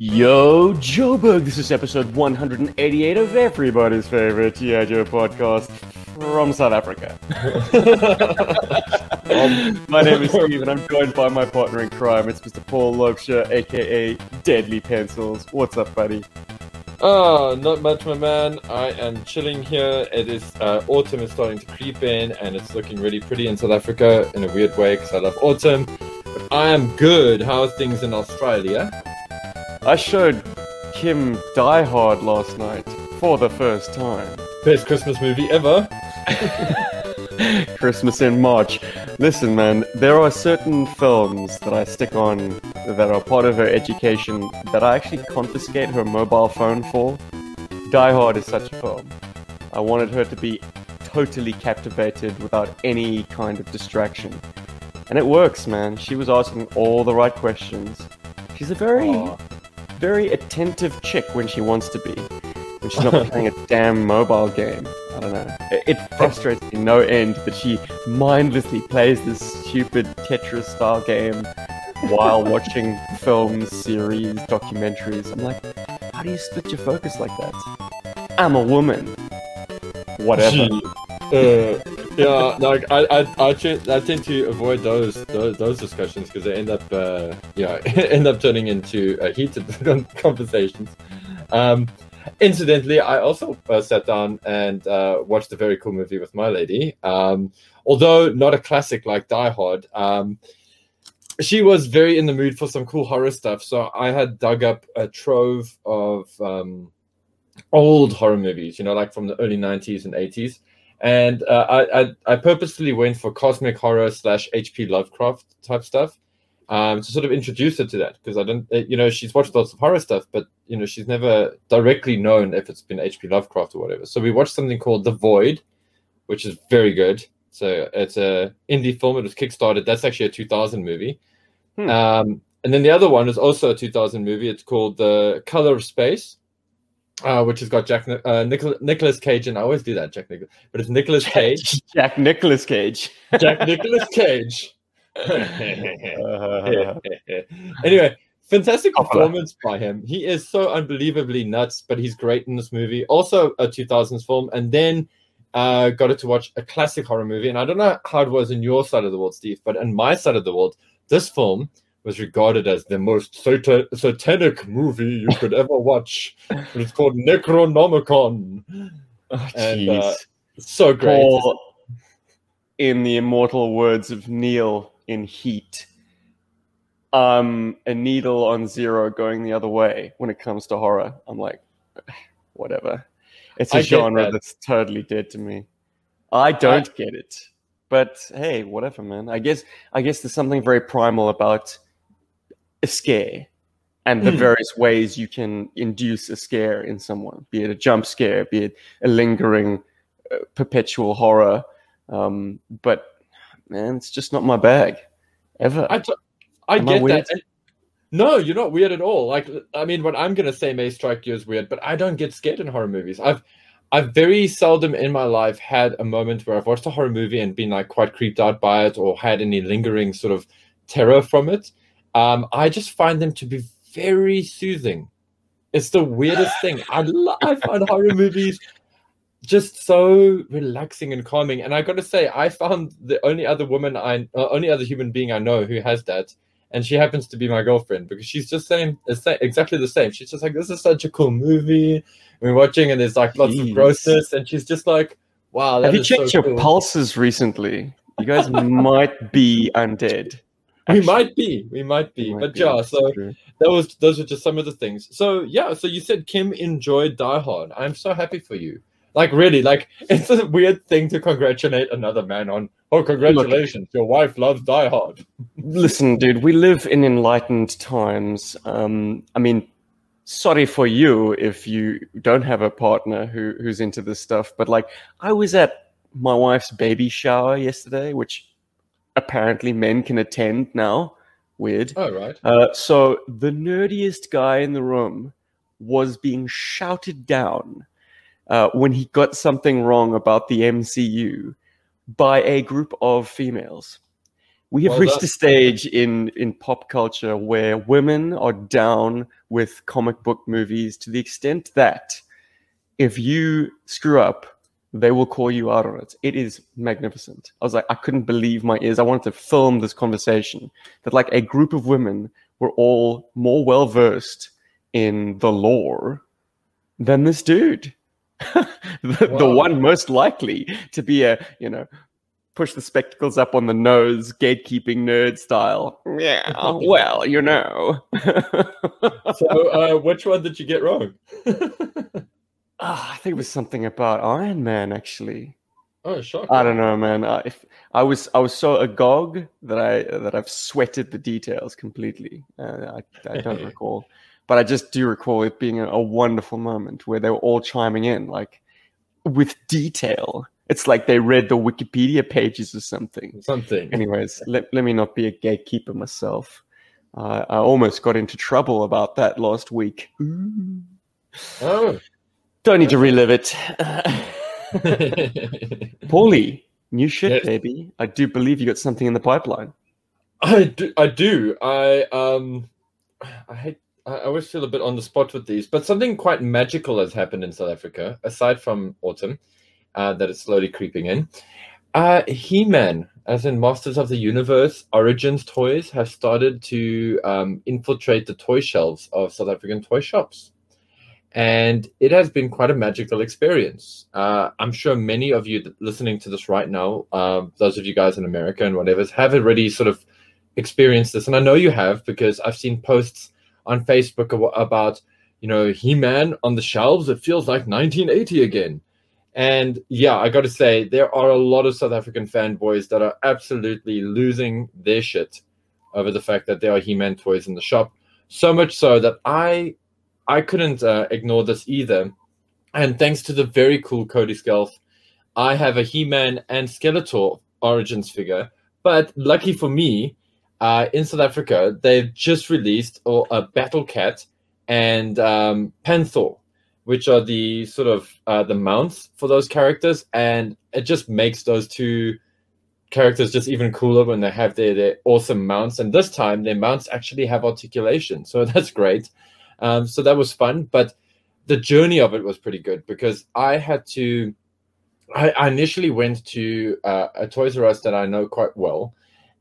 Yo, Joburg! This is episode 188 of everybody's favorite G.I. Joe podcast from South Africa. um, my name is Steve, and I'm joined by my partner in crime. It's Mr. Paul Lobsher, aka Deadly Pencils. What's up, buddy? Oh, not much, my man. I am chilling here. It is uh, autumn is starting to creep in, and it's looking really pretty in South Africa in a weird way because I love autumn. But I am good. How are things in Australia? I showed Kim Die Hard last night for the first time. Best Christmas movie ever. Christmas in March. Listen, man, there are certain films that I stick on that are part of her education that I actually confiscate her mobile phone for. Die Hard is such a film. I wanted her to be totally captivated without any kind of distraction. And it works, man. She was asking all the right questions. She's a very Aw. Very attentive chick when she wants to be. When she's not playing a damn mobile game. I don't know. It, it frustrates me no end that she mindlessly plays this stupid Tetris style game while watching films, series, documentaries. I'm like, how do you split your focus like that? I'm a woman. Whatever. Uh, yeah, like I, I, I, ch- I tend to avoid those those, those discussions because they end up, uh, yeah, end up turning into uh, heated conversations. Um, incidentally, I also uh, sat down and uh, watched a very cool movie with my lady. Um, although not a classic like Die Hard, um, she was very in the mood for some cool horror stuff. So I had dug up a trove of um, old horror movies, you know, like from the early '90s and '80s and uh, I, I I purposely went for cosmic horror slash H.P. Lovecraft type stuff um, to sort of introduce her to that because I don't uh, you know she's watched lots of horror stuff but you know she's never directly known if it's been H.P. Lovecraft or whatever. So we watched something called The Void, which is very good. So it's a indie film. It was kickstarted. That's actually a 2000 movie. Hmm. Um, and then the other one is also a 2000 movie. It's called The Color of Space uh, which has got Jack uh, Nichol- Nicolas Cage, and I always do that, Jack Nicholas, but it's Nicholas Cage, Jack Nicholas Cage. Jack Nicholas Cage. Anyway, fantastic performance by him. He is so unbelievably nuts, but he's great in this movie. Also, a 2000s film, and then uh, got it to watch a classic horror movie. And I don't know how it was in your side of the world, Steve, but in my side of the world, this film was regarded as the most sata- satanic movie you could ever watch. And it's called Necronomicon. oh, And, jeez. uh, So great. Paul, in the immortal words of Neil in Heat, um, a needle on zero going the other way when it comes to horror. I'm like, whatever. It's a I genre that. that's totally dead to me. I don't get it, but hey, whatever, man. I guess I guess there's something very primal about a scare and the Hmm. various ways you can induce a scare in someone, be it a jump scare, be it a lingering, uh, perpetual horror. Um, but man, it's just not my bag ever. I, t- I Am I get weird? that. And- no, you're not weird at all. Like, I mean, what I'm gonna say may strike you as weird, but I don't get scared in horror movies. I've, I've very seldom in my life had a moment where I've watched a horror movie and been like quite creeped out by it or had any lingering sort of terror from it. Um, I just find them to be very soothing. It's the weirdest thing. I, I find horror movies just so relaxing and calming. And I got to say, I found the only other woman I, uh, only other human being I know who has that, and she happens to be my girlfriend because she's just same, exactly the same. She's just like, this is such a cool movie. We're watching, and there's like lots Jeez. of grossness, and she's just like, wow. Have you is checked so your cool. pulses recently? You guys might be undead. We might be, we might be, might but be, yeah. So true. that was those were just some of the things. So yeah, so you said Kim enjoyed Die Hard. I'm so happy for you. Like really, like it's a weird thing to congratulate another man on. Oh, congratulations, your wife loves Die Hard. Listen, dude, we live in enlightened times. Um, I mean, sorry for you if you don't have a partner who who's into this stuff, but like, I was at my wife's baby shower yesterday, which apparently men can attend now. Weird. Oh right. Uh, so the nerdiest guy in the room was being shouted down uh, when he got something wrong about the MCU by a group of females. We have Well reached a stage in in pop culture where women are down with comic book movies to the extent that if you screw up, they will call you out on it. It is magnificent. I was like, I couldn't believe my ears. I wanted to film this conversation that like a group of women were all more well versed in the lore than this dude. the, the one most likely to be a, you know, push the spectacles up on the nose, gatekeeping nerd style. Yeah, well, you know. So, uh, which one did you get wrong? Ah, I think it was something about Iron Man, actually. oh, shock. I don't know, man. I, if, I was I was so agog that I that I've sweated the details completely. Uh, I, I don't recall, but I just do recall it being a, a wonderful moment where they were all chiming in, like with detail. It's like they read the Wikipedia pages or something. Something. Anyways, let, let me not be a gatekeeper myself. Uh, I almost got into trouble about that last week. Oh. Don't need to relive it. Paulie, new shit, Yes. baby. I do believe you got something in the pipeline. I do. I do. I um, I hate. I always feel a bit on the spot with these, but something quite magical has happened in South Africa, aside from autumn, uh, that is slowly creeping in. Uh, He-Man, as in Masters of the Universe Origins toys, have started to um, infiltrate the toy shelves of South African toy shops. And it has been quite a magical experience. Uh, I'm sure many of you listening to this right now, um, those of you guys in America and whatever, have already sort of experienced this. And I know you have because I've seen posts on Facebook about, you know, He Man on the shelves. It feels like 1980 again. And yeah, I got to say, there are a lot of South African fanboys that are absolutely losing their shit over the fact that there are He Man toys in the shop. So much so that I I couldn't uh, ignore this either. And thanks to the very cool Cody Skelf, I have a He Man and Skeletor Origins figure. But lucky for me, uh, in South Africa, they've just released a Battle Cat and um, which are the sort of uh, the mounts for those characters, and it just makes those two characters just even cooler when they have their, their awesome mounts. And this time, their mounts actually have articulation, so that's great. Um, so that was fun, but the journey of it was pretty good because I had to. I, I initially went to uh, a Toys R Us that I know quite well,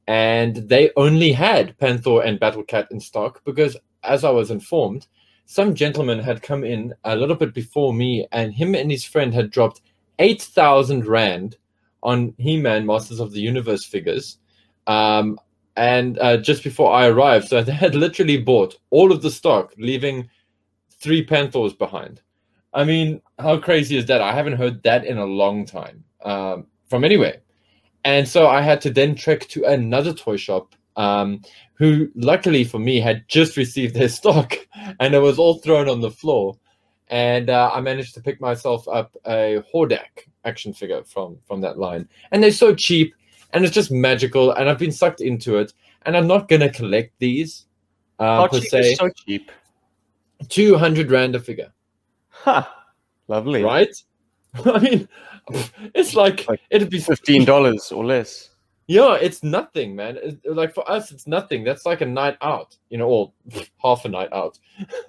and they only had Panther and Battle Cat in stock because, as I was informed, some gentleman had come in a little bit before me, and him and his friend had dropped eight thousand rand on He-Man Masters of the Universe figures, um, and uh, just before I arrived, so they had literally bought all of the stock, leaving three Panthers behind. I mean, how crazy is that? I haven't heard that in a long time um, from anywhere. And so I had to then trek to another toy shop um, who, luckily for me, had just received their stock and it was all thrown on the floor. And uh, I managed to pick myself up a Hordak action figure from, from that line. And they're so cheap and it's just magical. And I've been sucked into it. And I'm not going to collect these uh, How per cheap se. so cheap. 200 Rand a figure. Ha! Lovely. right? I mean, it's like, Like it'd be Fifteen dollars or less. Yeah, it's nothing, man. It- like for us, it's nothing. That's like a night out, you know, or half a night out.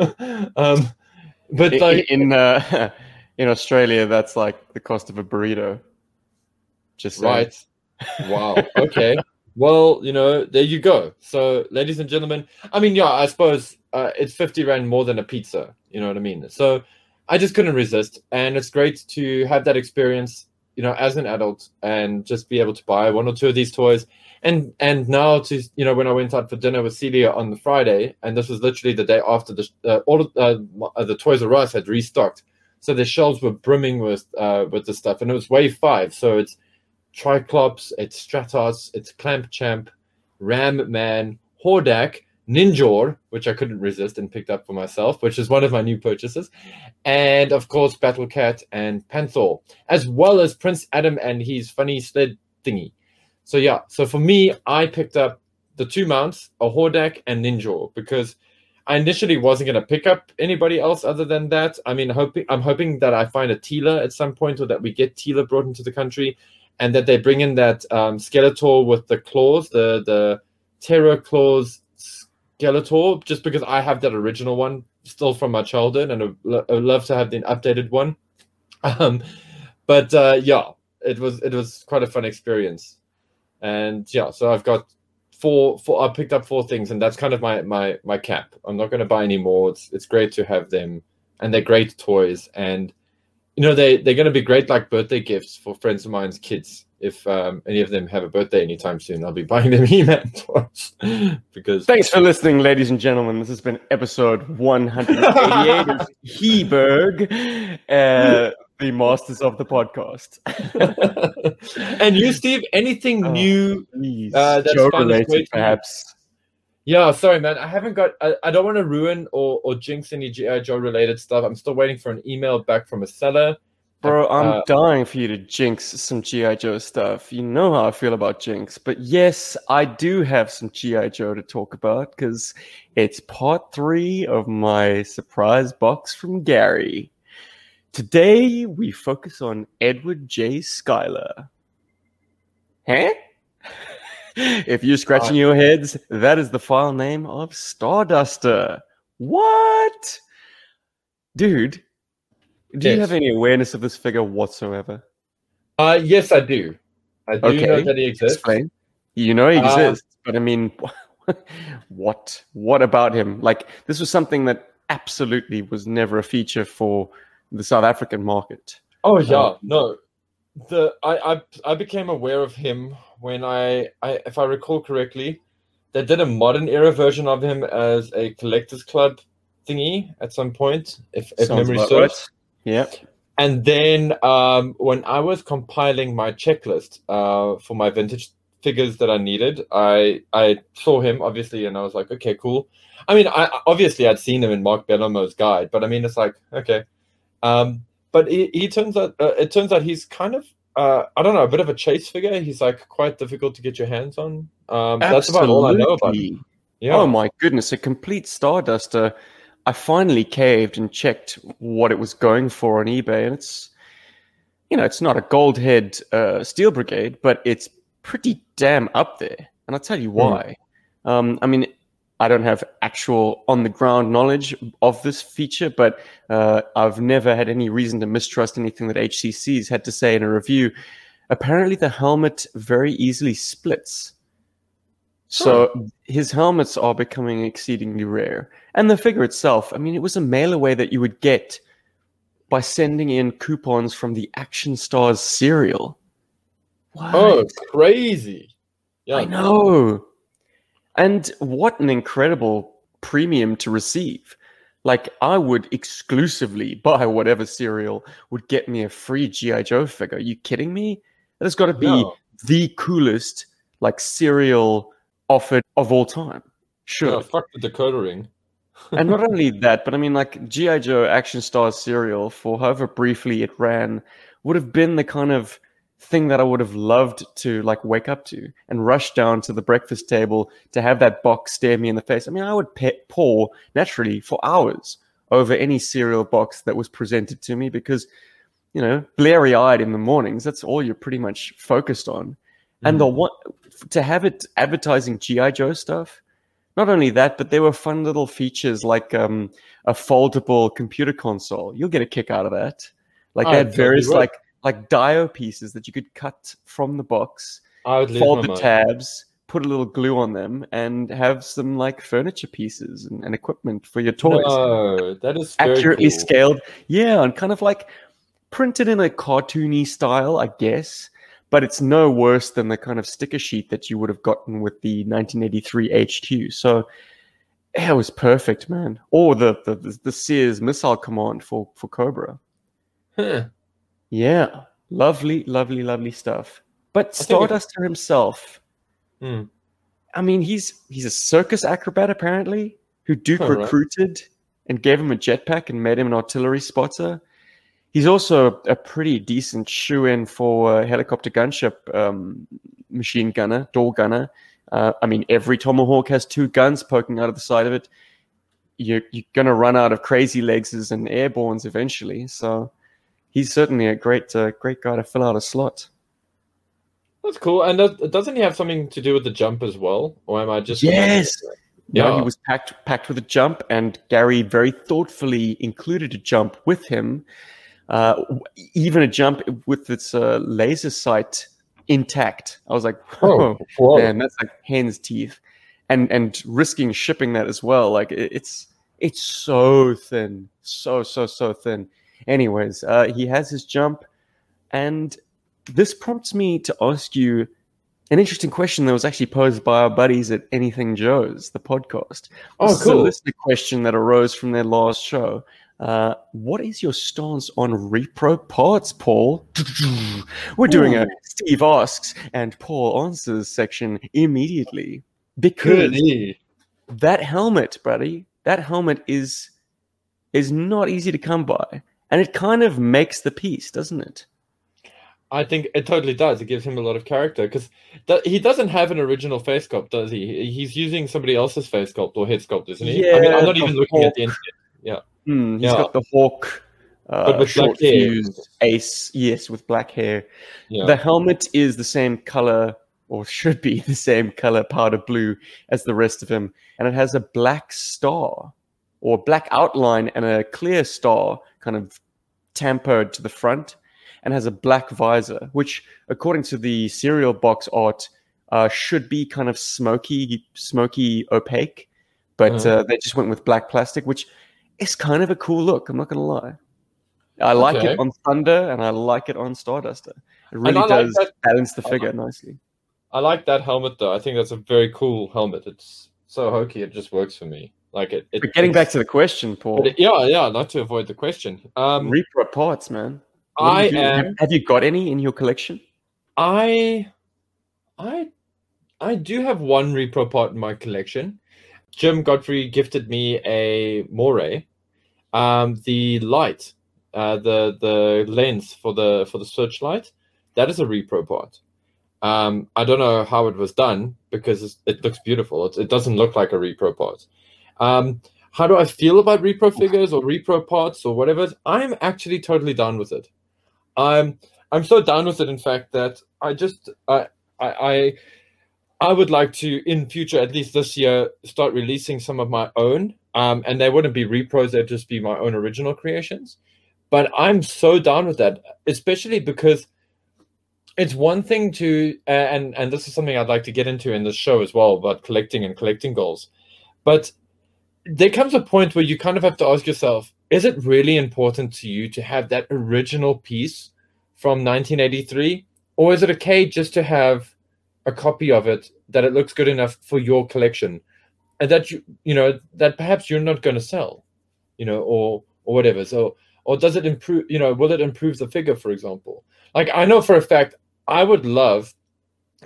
um, but In like, in, uh, in Australia, that's like the cost of a burrito. Just saying. Wow. Okay. well, you know, there you go. So, ladies and gentlemen, I mean, yeah, I suppose uh, it's fifty rand more than a pizza. You know what I mean? So, I just couldn't resist, and it's great to have that experience, you know, as an adult, and just be able to buy one or two of these toys. And and now to you know when I went out for dinner with Celia on the Friday, and this was literally the day after the uh, all of, uh, uh, the Toys R Us had restocked, so the shelves were brimming with uh, with the stuff, and it was wave five, so it's Triclops, it's Stratos, it's Clamp Champ, Ram Man, Hordak, Ninjor, which I couldn't resist and picked up for myself, which is one of my new purchases, and of course Battle Cat and Panther, as well as Prince Adam and his funny sled thingy. So yeah, so for me, I picked up the two mounts, a Hordak and Ninjor, because I initially wasn't going to pick up anybody else other than that. I mean, hoping I'm hoping that I find a Teela at some point, or that we get Teela brought into the country and that they bring in that um, Skeletor with the claws, the the Terror Claws Skeletor, just because I have that original one still from my childhood, and I would love to have the updated one. Um, but uh, yeah, it was it was quite a fun experience, and yeah, so I've got four four. I picked up four things, and that's kind of my my my cap. I'm not going to buy any more. It's it's great to have them, and they're great toys, and you know they they're going to be great like birthday gifts for friends of mine's kids if um, any of them have a birthday anytime soon, I'll be buying them He-Man toys. because thanks for listening, ladies and gentlemen. This has been episode 188 of Heberg, uh, the masters of the podcast. and you, Steve, anything oh, new uh, that's related, perhaps? Yeah, sorry, man. I haven't got. I, I don't want to ruin or, or jinx any GI Joe related stuff. I'm still waiting for an email back from a seller Bro, I'm uh, dying for you to jinx some G.I. Joe stuff. You know how I feel about jinx. But yes, I do have some G.I. Joe to talk about because it's part three of my surprise box from Gary. Today, we focus on Edward J. Skylar. Huh? If you're scratching your heads, that is the file name of Starduster. What? Dude, do yes. you have any awareness of this figure whatsoever? Uh, yes, I do. I do okay. know that he exists. Explain. You know he uh, exists, uh, but I mean, what? What about him? Like this was something that absolutely was never a feature for the South African market. Oh yeah, um, no. The I, I I became aware of him when I, I if I recall correctly, they did a modern era version of him as a collectors club thingy at some point, if, if memory serves. Right. Yeah. And then um, when I was compiling my checklist uh, for my vintage figures that I needed, I I saw him obviously, and I was like, okay, cool. I mean, I obviously I'd seen him in Mark Bellomo's guide, but I mean, it's like okay. Um, but he, he turns out uh, it turns out he's kind of uh, I don't know a bit of a chase figure. He's like quite difficult to get your hands on. Um, that's about all I know about him. Yeah. Oh my goodness, a complete Starduster. I finally caved and checked what it was going for on eBay, and it's you know it's not a gold head uh, steel brigade, but it's pretty damn up there, and I'll tell you hmm. why. Mm. Um, I mean, I don't have actual on the ground knowledge of this feature, but uh, I've never had any reason to mistrust anything that HCC's had to say in a review. Apparently, the helmet very easily splits. So huh. his helmets are becoming exceedingly rare. And the figure itself, I mean, it was a mail away that you would get by sending in coupons from the Action Stars cereal. What? Oh, crazy. Yeah. I know. And what an incredible premium to receive. Like, I would exclusively buy whatever cereal would get me a free G.I. Joe figure. Are you kidding me? That has got to be no. the coolest, like, cereal offered of all time. Sure. Yeah, fuck the decoder ring. and not only that, but I mean, like G.I. Joe Action Stars cereal, for however briefly it ran, would have been the kind of thing that I would have loved to like wake up to and rush down to the breakfast table to have that box stare me in the face. I mean, I would pe- pour naturally for hours over any cereal box that was presented to me because, you know, bleary eyed in the mornings, that's all you're pretty much focused on. Mm. And the one to have it advertising GI Joe stuff. Not only that, but there were fun little features like um, a foldable computer console. You'll get a kick out of that. Like they had various like like dio pieces that you could cut from the box, I would fold the mind. tabs, put a little glue on them, and have some like furniture pieces and, and equipment for your toys. No, that is accurately cool. scaled. Yeah, and kind of like printed in a cartoony style, I guess but it's no worse than the kind of sticker sheet that you would have gotten with the 1983 HQ. So it was perfect, man. Or the the, the Sears missile command for for Cobra. Huh. Yeah, lovely, lovely, lovely stuff. But Starduster himself, hmm. I mean, he's he's a circus acrobat apparently who Duke oh, recruited right. and gave him a jetpack and made him an artillery spotter. He's also a pretty decent shoe in for a helicopter gunship um, machine gunner, door gunner. Uh, I mean, every Tomahawk has two guns poking out of the side of it. You're, you're going to run out of crazy legs and Airbornes eventually. So he's certainly a great, uh, great guy to fill out a slot. That's cool. And does, doesn't he have something to do with the jump as well? Or am I just Yes. Yeah, Yeah. he was packed packed with a jump, and Gary very thoughtfully included a jump with him, uh, even a jump with its uh, laser sight intact. I was like, Oh, oh whoa. man, that's like hen's teeth, and and risking shipping that as well. Like it, it's it's so thin, so so so thin. Anyways, uh, he has his jump, and this prompts me to ask you an interesting question that was actually posed by our buddies at Anything Joe's, the podcast. Oh, cool! This is a question that arose from their last show. Uh, what is your stance on repro parts, Paul? We're doing a Steve asks and Paul answers section immediately because Goody. that helmet, buddy, that helmet is is not easy to come by, and it kind of makes the piece, doesn't it? I think it totally does. It gives him a lot of character because th- he doesn't have an original face sculpt, does he? He- He's using somebody else's face sculpt or head sculpt, isn't he? I mean, I'm Yeah, not even looking at the internet. Hmm, he's Yeah. got the hawk, uh, But with short black hair. fused ace, yes, with black hair. Yeah. The helmet is the same color, or should be the same color, powder blue, as the rest of him, and it has a black star, or black outline, and a clear star, kind of tampered to the front, and has a black visor, which, according to the cereal box art, uh, should be kind of smoky, smoky, opaque, but Mhm. uh, they just went with black plastic, which is kind of a cool look. I'm not gonna lie. I like Okay. it on Thunder, and I like it on Starduster. It really I like does that- balance the I figure like- nicely. I like that helmet though. I think that's a very cool helmet. It's so hokey. It just works for me. Like it. it But getting back to the question, Paul, it- yeah, yeah. Not to avoid the question. Um, repro parts, man. What I you am. Have, you got any in your collection? I, I, I do have one repro part in my collection. Jim Godfrey gifted me a Moray, um, the light, uh, the the lens for the for the searchlight. That is a repro part. Um, I don't know how it was done because it's- it looks beautiful. It, it doesn't look like a repro part. Um, how do I feel about repro figures or repro parts or whatever? I'm actually totally down with it. I'm I'm so down with it, in fact, that I just I I I, would like to in future, at least this year, start releasing some of my own. Um, and they wouldn't be repros; they'd just be my own original creations. But I'm so down with that, especially because it's one thing to and and this is something I'd like to get into in this show as well about collecting and collecting goals. But there comes a point where you kind of have to ask yourself: Is it really important to you to have that original piece from 1983, or is it okay just to have a copy of it that it looks good enough for your collection, and that you you know that perhaps you're not going to sell, you know, or or whatever. So or does it improve? You know, will it improve the figure, for example? Like I know for a fact, I would love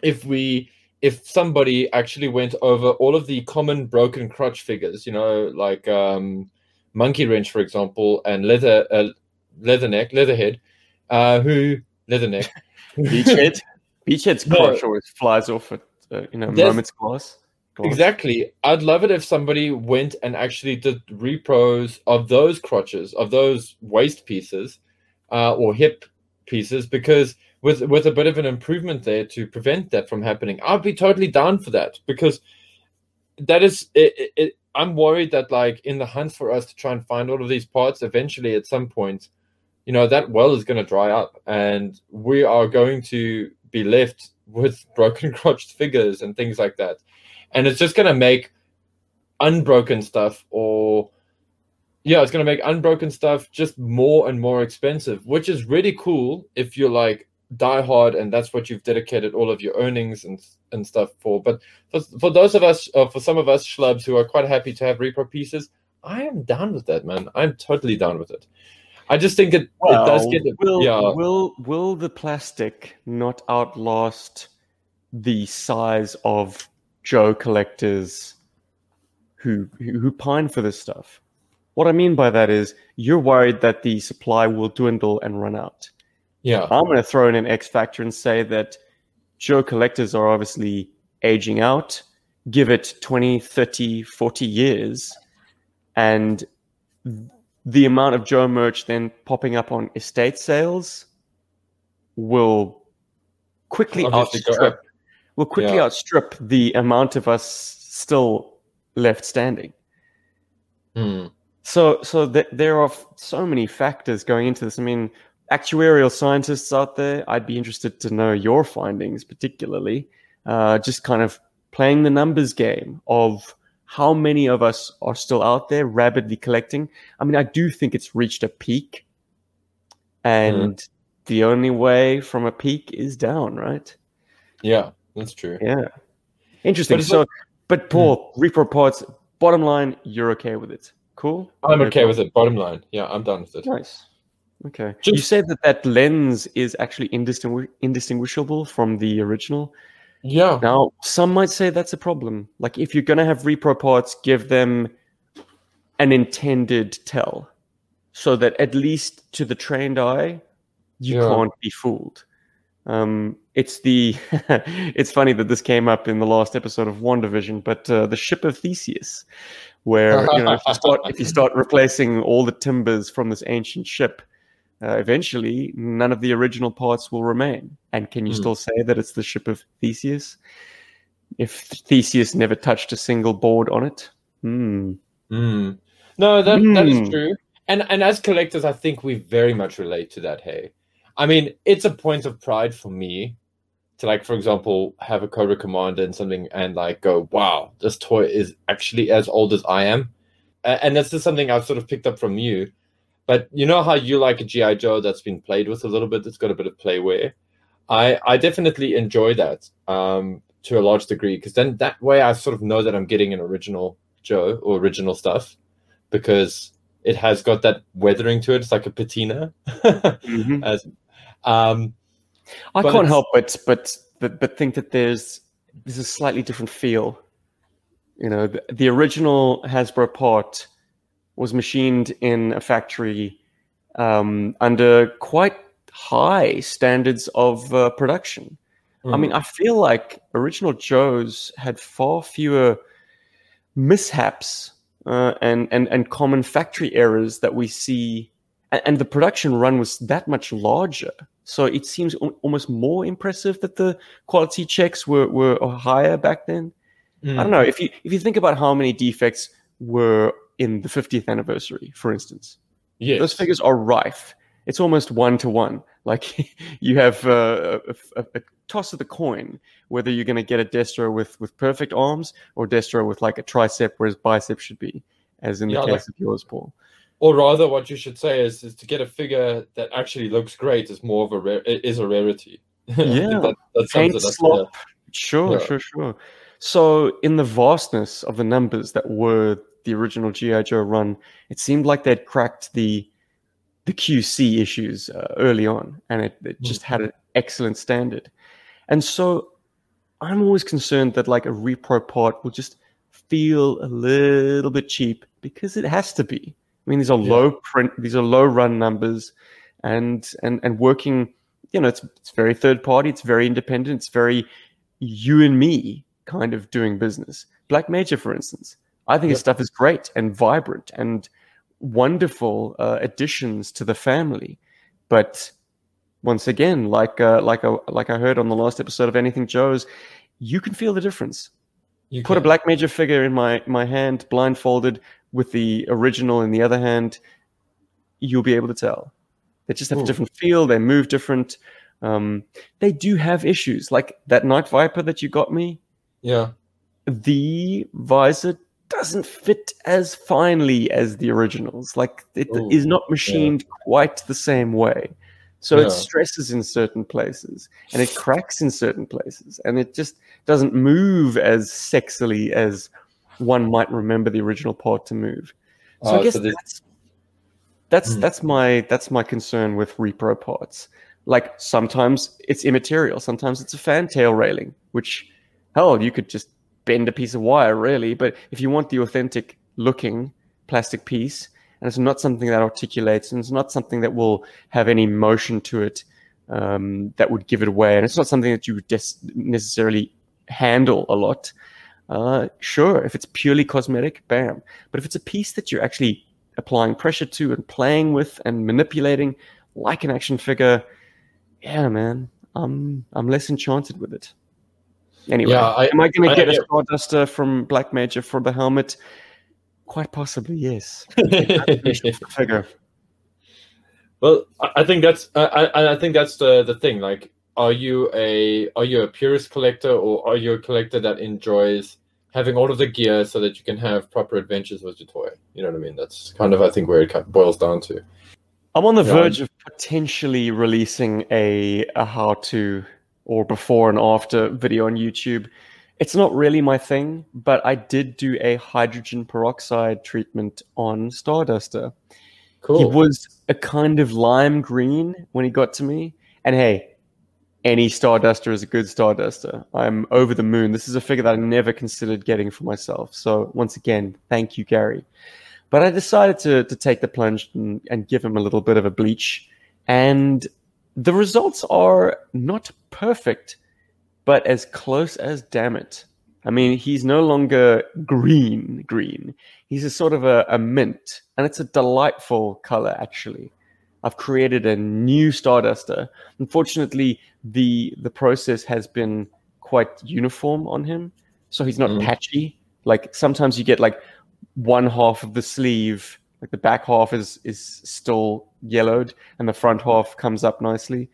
if we if somebody actually went over all of the common broken crotch figures, you know, like um, Monkey Wrench, for example, and Leather uh, Leatherneck, Leatherhead, uh, who Leatherneck, Beachhead, Beachhead's No. crotch always flies off at uh, you know There's- moments glass. Exactly. I'd love it if somebody went and actually did repros of those crotches, of those waist pieces, uh, or hip pieces, because with with a bit of an improvement there to prevent that from happening, I'd be totally down for that because that is it, it. I'm worried that like in the hunt for us to try and find all of these parts, eventually at some point, you know, that well is going to dry up, and we are going to be left with broken crotched figures and things like that and it's just going to make unbroken stuff or yeah it's going to make unbroken stuff just more and more expensive which is really cool if you're like die hard and that's what you've dedicated all of your earnings and and stuff for but for, for those of us uh, for some of us schlubs who are quite happy to have repro pieces i am down with that man i'm totally down with it i just think it, it does Well, get will, yeah will will the plastic not outlast the size of Joe collectors who who pine for this stuff? What I mean by that is you're worried that the supply will dwindle and run out. Yeah I'm going to throw in an X factor and say that Joe collectors are obviously aging out. Give it 20, 30, 40 years, and the amount of Joe merch then popping up on estate sales will quickly Obviously outstrip will quickly Yeah. outstrip the amount of us still left standing. Hmm. So, so th- there are f- so many factors going into this. I mean, actuarial scientists out there, I'd be interested to know your findings, particularly. Uh, just kind of playing the numbers game of how many of us are still out there rapidly collecting. I mean, I do think it's reached a peak, and the only way from a peak is down, right? Yeah, that's true. Yeah. Interesting. But So, like- but Paul, repro pods, bottom line, you're okay with it. Cool? I'm No okay with it. Bottom line, yeah, I'm done with it. Nice. Okay. you Just- said that that lens is actually indistingu- indistinguishable from the original. Yeah, Now, some might say that's a problem. Like, if you're going to have repro parts, give them an intended tell so that at least to the trained eye, you Yeah. can't be fooled. Um, it's the it's funny that this came up in the last episode of WandaVision, but uh, the ship of Theseus, where you know if you start if you start replacing all the timbers from this ancient ship, uh, eventually none of the original parts will remain. And can you Hmm. still say that it's the ship of Theseus? If Theseus never touched a single board on it, hmm. Mm. No, that that is Mm. true. And and as collectors, I think we very much relate to that. Hey, I mean, it's a point of pride for me to like, for example, have a Cobra Commander and something, and like go, wow, this toy is actually as old as I am. And this is something I've sort of picked up from you. But you know how you like a GI Joe that's been played with a little bit, that's got a bit of playware. I I definitely enjoy that um, to a large degree because then that way I sort of know that I'm getting an original Joe or original stuff because it has got that weathering to it. It's like a patina. Mhm. As, um, I can't help but, but but but think that there's there's a slightly different feel. You know, the, the original Hasbro part was machined in a factory um, under quite high standards of uh, production. I mean, I feel like original Joes had far fewer mishaps uh, and, and and common factory errors that we see, and, and the production run was that much larger. So it seems al- almost more impressive that the quality checks were, were higher back then. Mm. I don't know if you if you think about how many defects were in the 50th anniversary, for instance yes. those figures are rife. It's almost one to one. Like you have uh, a, a, a toss of the coin whether you're going to get a Destro with with perfect arms or Destro with like a tricep where his bicep should be, as in the Yeah, case like- of yours, Paul. Or rather, what you should say is, is to get a figure that actually looks great is more of a rare, is a rarity. Yeah. that, that Paint slop. Sure, Yeah. sure, sure. So in the vastness of the numbers that were the original GI Joe run, it seemed like they'd cracked the the QC issues uh, early on, and it, it just had an excellent standard. And so I'm always concerned that like a repro part will just feel a little bit cheap because it has to be. I mean, these are Yeah. low print, these are low run numbers, and and and working. You know, it's it's very third party. It's very independent. It's very you and me kind of doing business. Black Major, for instance, I think his stuff is great and vibrant and wonderful uh, additions to the family. But once again, like uh, like I, like I heard on the last episode of Anything Joe's, you can feel the difference. You Put a. Black Major figure in my my hand, blindfolded, with the original in the other hand, you'll be able to tell. They just have a different feel. They move different. Um, they do have issues, like that Night Viper that you got me Yeah. the visor doesn't fit as finely as the originals. Like it is Ooh, not machined quite the same way. So Yeah. it stresses in certain places and it cracks in certain places and it just doesn't move as sexily as one might remember the original part to move. So Oh, I guess so this- that's that's Hmm. that's my that's my concern with repro parts. Like sometimes it's immaterial, sometimes it's a fantail railing, which hell you could just bend a piece of wire really. But if you want the authentic looking plastic piece, and it's not something that articulates, and it's not something that will have any motion to it um, that would give it away, and it's not something that you des- necessarily handle a lot. Uh, sure, if it's purely cosmetic, bam. But if it's a piece that you're actually applying pressure to and playing with and manipulating like an action figure, yeah, man, I'm I'm less enchanted with it. Anyway, Yeah, I- am I going to get a yeah. Starduster uh, from Black Major for the helmet? Quite possibly, yes. Figure. Well, I I think that's I, I I think that's the the thing. Like, are you a are you a purist collector or are you a collector that enjoys having all of the gear so that you can have proper adventures with your toy? You know what I mean? That's kind of I think where it kind of boils down to. I'm on the verge of potentially releasing a a how to or before and after video on YouTube. It's not really my thing, but I did do a hydrogen peroxide treatment on Starduster. Cool. He was a kind of lime green when he got to me. And hey, any Starduster is a good Starduster. I'm over the moon. This is a figure that I never considered getting for myself. So once again, thank you, Gary. But I decided to to take the plunge and, and give him a little bit of a bleach. And the results are not perfect, but as close as damn it. I mean, he's no longer green, green. He's a sort of a, a mint, and it's a delightful color, actually. I've created a new Starduster. Unfortunately, the the process has been quite uniform on him, so he's not Mm. patchy. Like sometimes you get like one half of the sleeve, like the back half is is still yellowed, and the front half comes up nicely.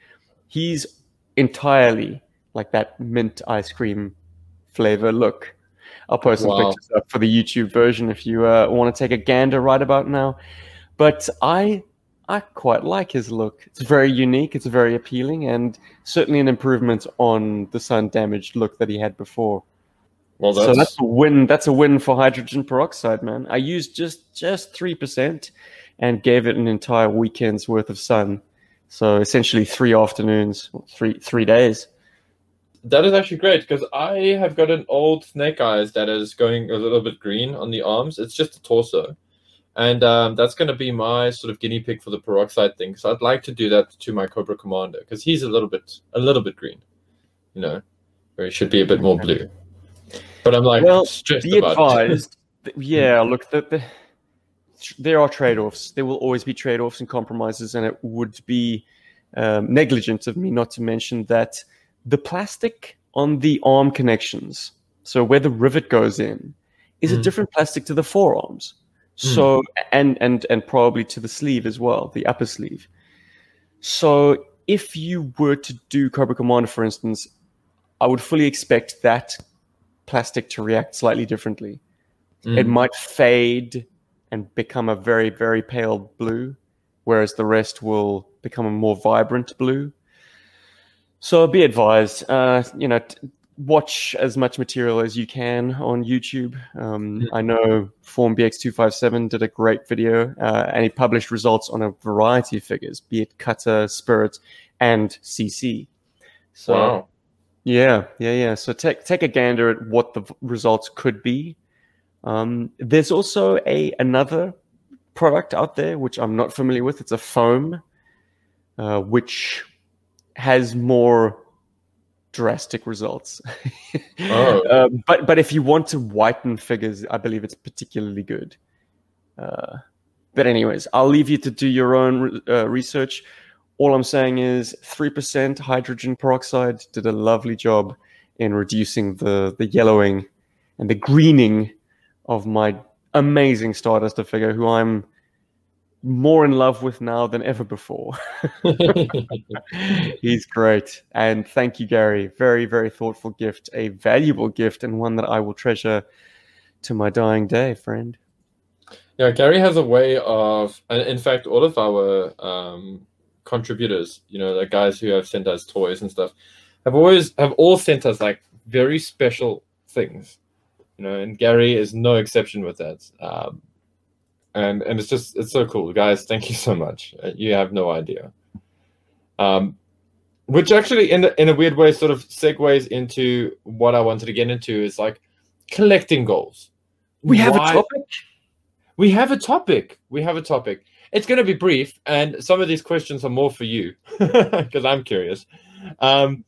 He's entirely like that mint ice cream flavor look. I'll post some Wow. pictures up for the YouTube version if you uh, want to take a gander right about now. But I I quite like his look. It's very unique. It's very appealing, and certainly an improvement on the sun damaged look that he had before. Well, So that's a win. That's a win for hydrogen peroxide, man. I used just just three percent, and gave it an entire weekend's worth of sun. So essentially, three afternoons, three three days. That is actually great because I have got an old Snake Eyes that is going a little bit green on the arms. It's just a torso, and um, that's going to be my sort of guinea pig for the peroxide thing. So I'd like to do that to my Cobra Commander because he's a little bit a little bit green, you know, where he should be a bit more blue. But I'm like Well, Be advised. yeah, look, the, the, there are trade-offs. There will always be trade-offs and compromises, and it would be um, negligent of me not to mention that the plastic on the arm connections, so where the rivet goes in, is a Mm. different plastic to the forearms. So and and and probably to the sleeve as well, the upper sleeve. So if you were to do Cobra Commander, for instance, I would fully expect that plastic to react slightly differently. It Mm. might fade and become a very, very pale blue, whereas the rest will become a more vibrant blue. So be advised, uh, you know, t- watch as much material as you can on YouTube. Um, Mm. I know FormBX257 did a great video uh, and he published results on a variety of figures, be it cutter, spirit, and CC. So wow. Yeah, yeah, yeah. So take take a gander at what the results could be. Um, there's also a another product out there which I'm not familiar with. It's a foam, uh, which has more drastic results. Oh. Um, but but if you want to whiten figures, I believe it's particularly good. Uh, but anyways, I'll leave you to do your own uh, research. All I'm saying is 3% hydrogen peroxide did a lovely job in reducing the, the yellowing and the greening of my amazing Stardust figure, who I'm more in love with now than ever before. He's great. And thank you, Gary. Very, very thoughtful gift, a valuable gift, and one that I will treasure to my dying day, friend. Yeah, Gary has a way of, and in fact, all of our um, contributors, you know, the guys who have sent us toys and stuff, have always have all sent us like very special things, you know, and Gary is no exception with that. Um, and and it's just it's so cool, guys. Thank you so much. Uh, You have no idea. Um, which actually, in a, in a weird way, sort of segues into what I wanted to get into is like collecting goals. We have Why- a topic. we have a topic. We have a topic. It's going to be brief, and some of these questions are more for you because I'm curious. Um,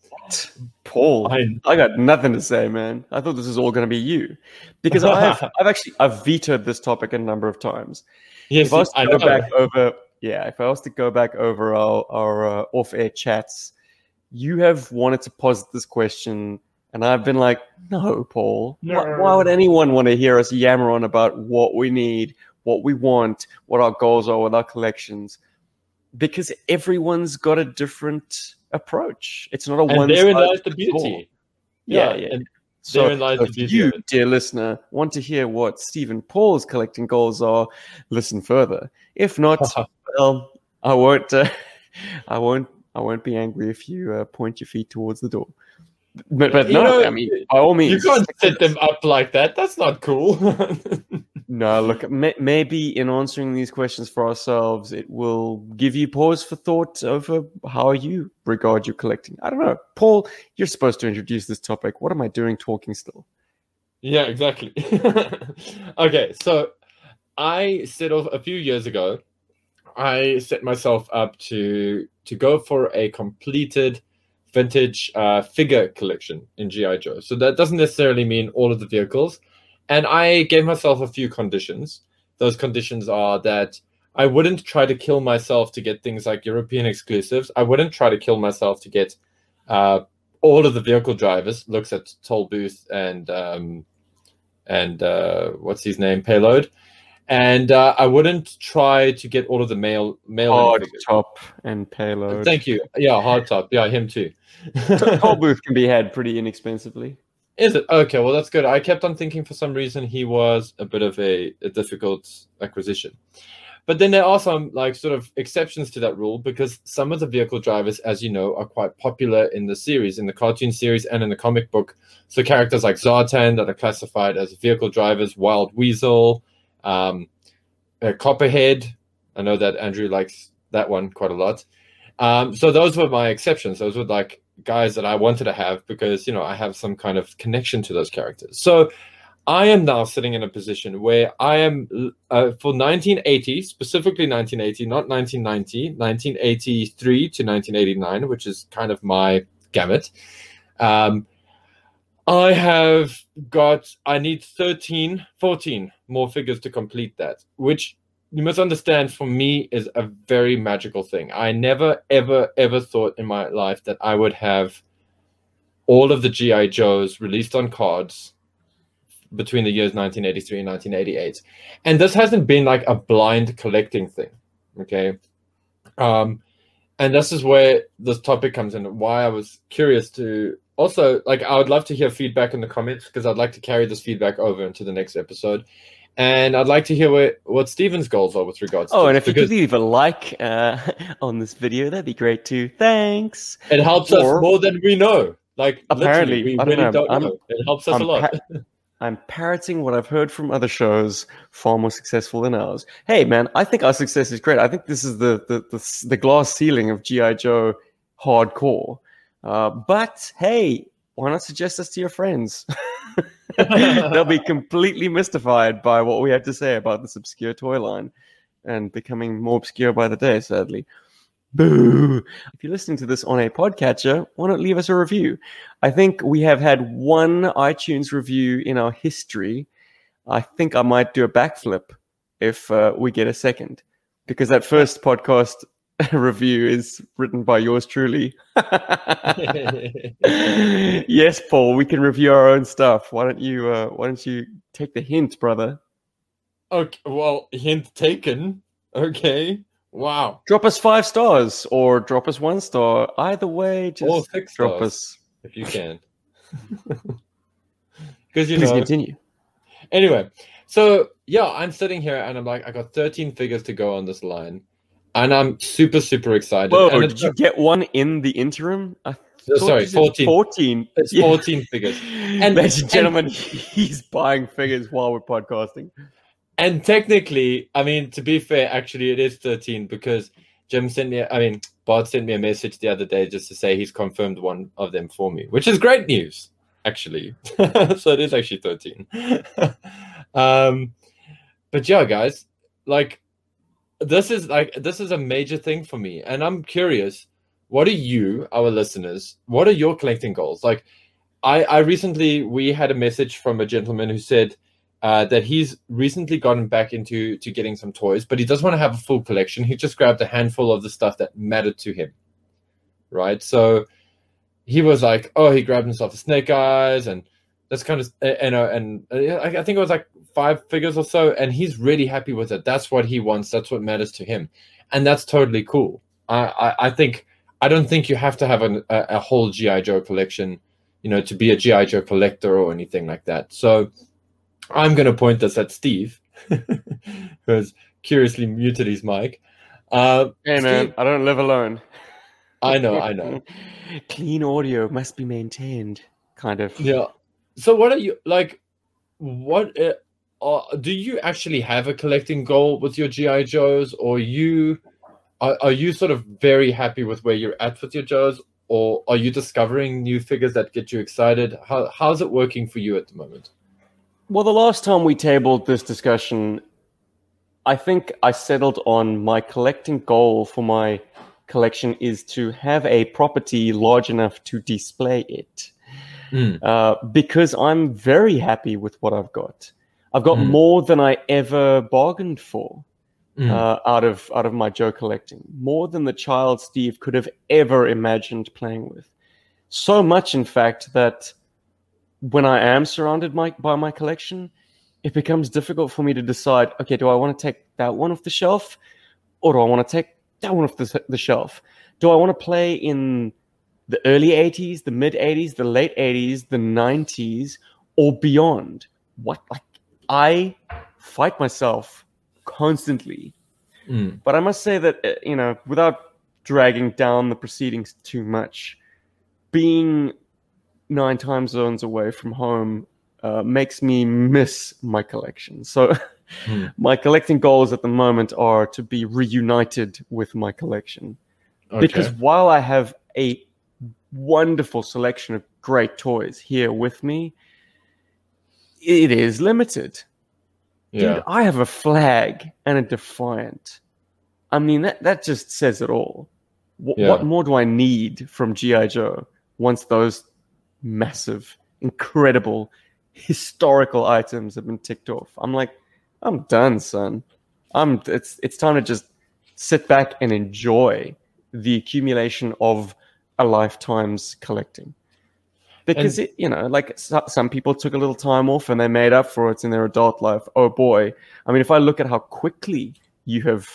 Paul, I, I got nothing to say, man. I thought this was all going to be you, because I've I've actually I've vetoed this topic a number of times. yes, if I was to I go know. back over, yeah, if I was to go back over our our uh, off-air chats, you have wanted to posit this question, and I've been like, no, Paul. Why, No. why would anyone want to hear us yammer on about what we need, what we want, what our goals are with our collections? Because everyone's got a different approach. It's not a one. And therein size lies the beauty. Yeah, yeah. And So, therein lies the if beauty you, dear listener, want to hear what Stephen Paul's collecting goals are, listen further. If not, well, I won't. Uh, I won't. I won't be angry if you uh, point your feet towards the door. But, but You no, know, I mean, by all means, you can't set them up like that. That's not cool. No, look, may, maybe in answering these questions for ourselves, it will give you pause for thought over how you regard your collecting. I don't know, Paul. You're supposed to introduce this topic. What am I doing talking still? Yeah, exactly. okay, so I set off a few years ago. I set myself up to to go for a completed vintage uh, figure collection in GI Joe. So that doesn't necessarily mean all of the vehicles. And I gave myself a few conditions. Those conditions are that I wouldn't try to kill myself to get things like European exclusives. I wouldn't try to kill myself to get uh, all of the vehicle drivers. Looks at Toll Booth and um, and uh, what's his name, Payload. And uh, I wouldn't try to get all of the male male Hard top and payload. Thank you. Yeah, hard top. Yeah, him too. Toll booth can be had pretty inexpensively. Is it okay? Well, that's good. I kept on thinking for some reason he was a bit of a, a difficult acquisition, but then there are some like sort of exceptions to that rule because some of the vehicle drivers, as you know, are quite popular in the series, in the cartoon series, and in the comic book. So characters like Zartan that are classified as vehicle drivers, Wild Weasel, um, uh, Copperhead. I know that Andrew likes that one quite a lot. Um, so those were my exceptions. Those were like guys that I wanted to have because you know I have some kind of connection to those characters. So I am now sitting in a position where I am uh, for 1980, specifically 1980, not 1990, 1983 to 1989, which is kind of my gamut. Um, I have got, I need 13, 14 more figures to complete that, which you must understand for me is a very magical thing. I never, ever, ever thought in my life that I would have all of the G.I. Joes released on cards between the years 1983 and 1988. And this hasn't been like a blind collecting thing. Okay. Um, and this is where this topic comes in, why I was curious to also like I would love to hear feedback in the comments because I'd like to carry this feedback over into the next episode. And I'd like to hear what, what Steven's goals are with regards Oh, to and if you could leave a like uh, on this video, that'd be great too. Thanks. it helps or- us more than we know. Like Apparently, literally, we really know, don't I'm- know. It helps us I'm a lot. pa- I'm parroting what I've heard from other shows, far more successful than ours. Hey, man, I think our success is great. I think this is the the the, the glass ceiling of GI Joe hardcore. Uh, but hey, why not suggest us to your friends? They'll be completely mystified by what we have to say about this obscure toy line, and becoming more obscure by the day. Sadly. Boo! If you're listening to this on a podcatcher, why not leave us a review? I think we have had one iTunes review in our history. I think I might do a backflip if uh, we get a second, because that first podcast review is written by yours truly. yes, Paul, we can review our own stuff. Why don't you? Uh, why don't you take the hint, brother? okay, well, hint taken. Okay. Wow. Drop us five stars or drop us one star. Either way, just Or six drop stars. us. if you can. Because you Please know. continue. Anyway, so yeah, I'm sitting here and I'm like, I got 13 figures to go on this line, and I'm super super excited. Whoa, and did you get one in the interim? I thought sorry, 14. 14. It's Yeah. 14 figures. And ladies and gentlemen, he's buying figures while we're podcasting. And technically, I mean, to be fair, actually, it is 13 because Jim sent me, I mean, Bart sent me a message the other day just to say he's confirmed one of them for me, which is great news, actually. so it is actually 13. um, but yeah, guys, like, this is like, this is a major thing for me. And I'm curious, what are you, our listeners, what are your collecting goals? Like, I, I recently, we had a message from a gentleman who said, uh, that he's recently gotten back into to getting some toys, but he doesn't want to have a full collection. He just grabbed a handful of the stuff that mattered to him. Right. So he was like, oh, he grabbed himself a Snake Eyes, and that's kind of you know, and uh, I think it was like five figures or so, and he's really happy with it. That's what he wants. That's what matters to him, and that's totally cool. I I, I think I don't think you have to have an, a, a whole GI Joe collection, you know, to be a GI Joe collector or anything like that. So I'm going to point this at Steve, who has curiously muted his mic. Uh, hey man, Steve, I don't live alone. I know, I know. Clean audio must be maintained, kind of. Yeah. So what are you like? What uh, uh, do you actually have a collecting goal with your GI Joes, or you are, are you sort of very happy with where you're at with your Joes, or are you discovering new figures that get you excited? How how's it working for you at the moment? Well, the last time we tabled this discussion, I think I settled on my collecting goal for my collection is to have a property large enough to display it. Mm. Uh, because I'm very happy with what I've got. I've got mm. more than I ever bargained for mm. uh, out of out of my Joe collecting, more than the child Steve could have ever imagined playing with. So much, in fact, that when I am surrounded my, by my collection, it becomes difficult for me to decide. Okay, do I want to take that one off the shelf, or do I want to take that one off the, the shelf? Do I want to play in the early 80s, the mid 80s, the late 80s, the 90s, or beyond? What like I fight myself constantly. Mm. But I must say that uh, you know, without dragging down the proceedings too much, being nine time zones away from home uh, makes me miss my collection. So mm. my collecting goals at the moment are to be reunited with my collection. Okay. Because while I have a wonderful selection of great toys here with me, it is limited. Yeah. Dude, I have a flag and a defiant. I mean, that, that just says it all. W- yeah. What more do I need from G.I. Joe once those massive, incredible, historical items have been ticked off? I'm like, I'm done, son. I'm it's it's time to just sit back and enjoy the accumulation of a lifetime's collecting because and, it, you know, like some people took a little time off and they made up for it in their adult life. Oh boy, I mean, if I look at how quickly you have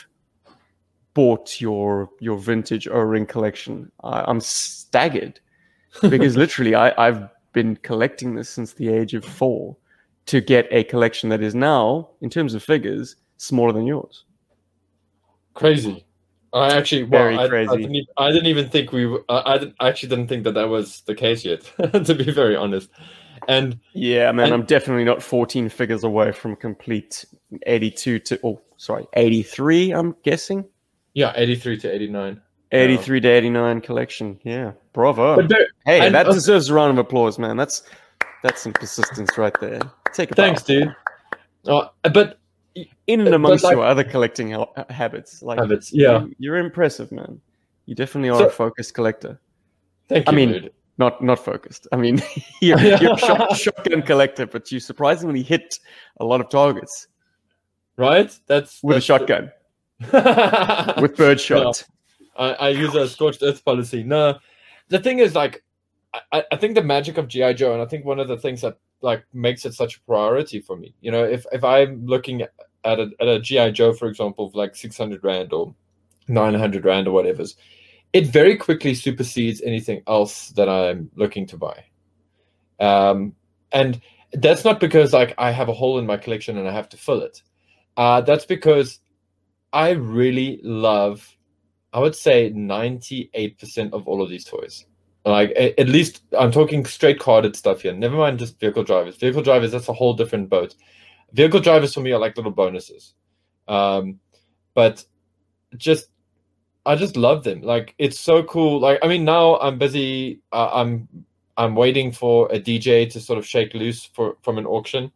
bought your your vintage O-ring collection, I, am staggered because literally I, I've been collecting this since the age of four to get a collection that is now, in terms of figures, smaller than yours. Crazy. I actually, well, very I, crazy. I didn't, even, I didn't, even think we. I, I, actually didn't think that that was the case yet, to be very honest. And yeah, man, and, I'm definitely not 14 figures away from complete 82 to oh, sorry, 83. I'm guessing. Yeah, 83 to 89. 83 to 89 collection. Yeah, bravo. hey, and, that uh, deserves a round of applause, man. That's that's some persistence right there. Take a thanks, dude. Uh, but in and amongst like, your other collecting habits. Like habits, yeah, you, are impressive, man. You definitely are so, a focused collector. Thank you. I mean, dude. not not focused. I mean, you're, you're a shot, shotgun collector, but you surprisingly hit a lot of targets. Right? That's with that's a shotgun. with birdshot. No, I, I use a scorched earth policy. No, the thing is, like, I, I think the magic of GI Joe, and I think one of the things that like makes it such a priority for me. You know, if if I'm looking at a, at a GI Joe, for example, of like six hundred rand or nine hundred rand or whatever's, it very quickly supersedes anything else that I'm looking to buy. Um, and that's not because like I have a hole in my collection and I have to fill it. Uh, that's because I really love, I would say, ninety eight percent of all of these toys. Like at least I'm talking straight carded stuff here. Never mind just vehicle drivers. Vehicle drivers that's a whole different boat. Vehicle drivers for me are like little bonuses. Um, but just I just love them. Like it's so cool. Like I mean now I'm busy. Uh, I'm I'm waiting for a DJ to sort of shake loose for from an auction,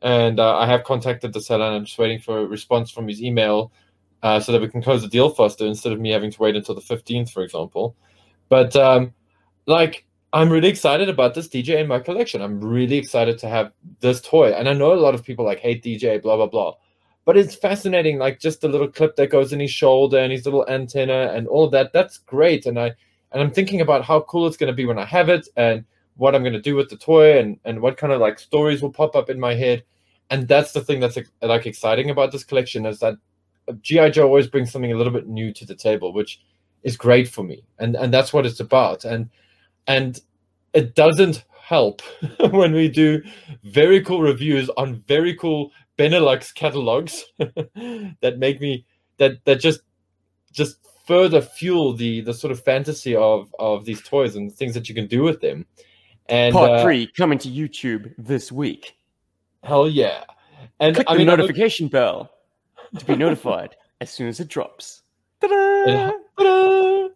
and uh, I have contacted the seller and I'm just waiting for a response from his email, uh, so that we can close the deal faster instead of me having to wait until the 15th, for example. But um, like I'm really excited about this DJ in my collection. I'm really excited to have this toy. And I know a lot of people like hate DJ, blah blah blah. But it's fascinating, like just the little clip that goes in his shoulder and his little antenna and all that. That's great. And I and I'm thinking about how cool it's to be when I have it, and what I'm to do with the toy, and and what kind of like stories will pop up in my head, and that's the thing that's like exciting about this collection is that uh, GI Joe always brings something a little bit new to the table, which is great for me, and and that's what it's about, and and it doesn't help when we do very cool reviews on very cool Benelux catalogs that make me that that just just further fuel the the sort of fantasy of of these toys and things that you can do with them. And Part uh, three coming to YouTube this week. hell yeah! And Click I the mean, look- notification bell to be notified as soon as it drops. Ta-da! Ta-da!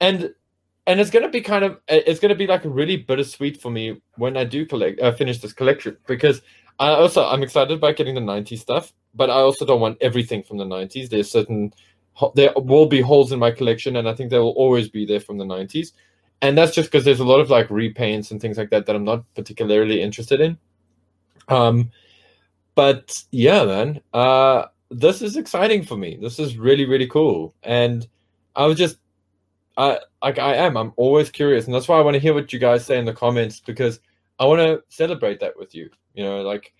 and and it's gonna be kind of it's gonna be like a really bittersweet for me when I do collect uh, finish this collection because I also I'm excited about getting the 90s stuff, but I also don't want everything from the 90s. There's certain there will be holes in my collection, and I think they will always be there from the 90s. And that's just because there's a lot of like repaints and things like that that I'm not particularly interested in. Um, but yeah, man, uh, this is exciting for me. This is really really cool, and I was just I like I am. I'm always curious, and that's why I want to hear what you guys say in the comments because I want to celebrate that with you. You know, like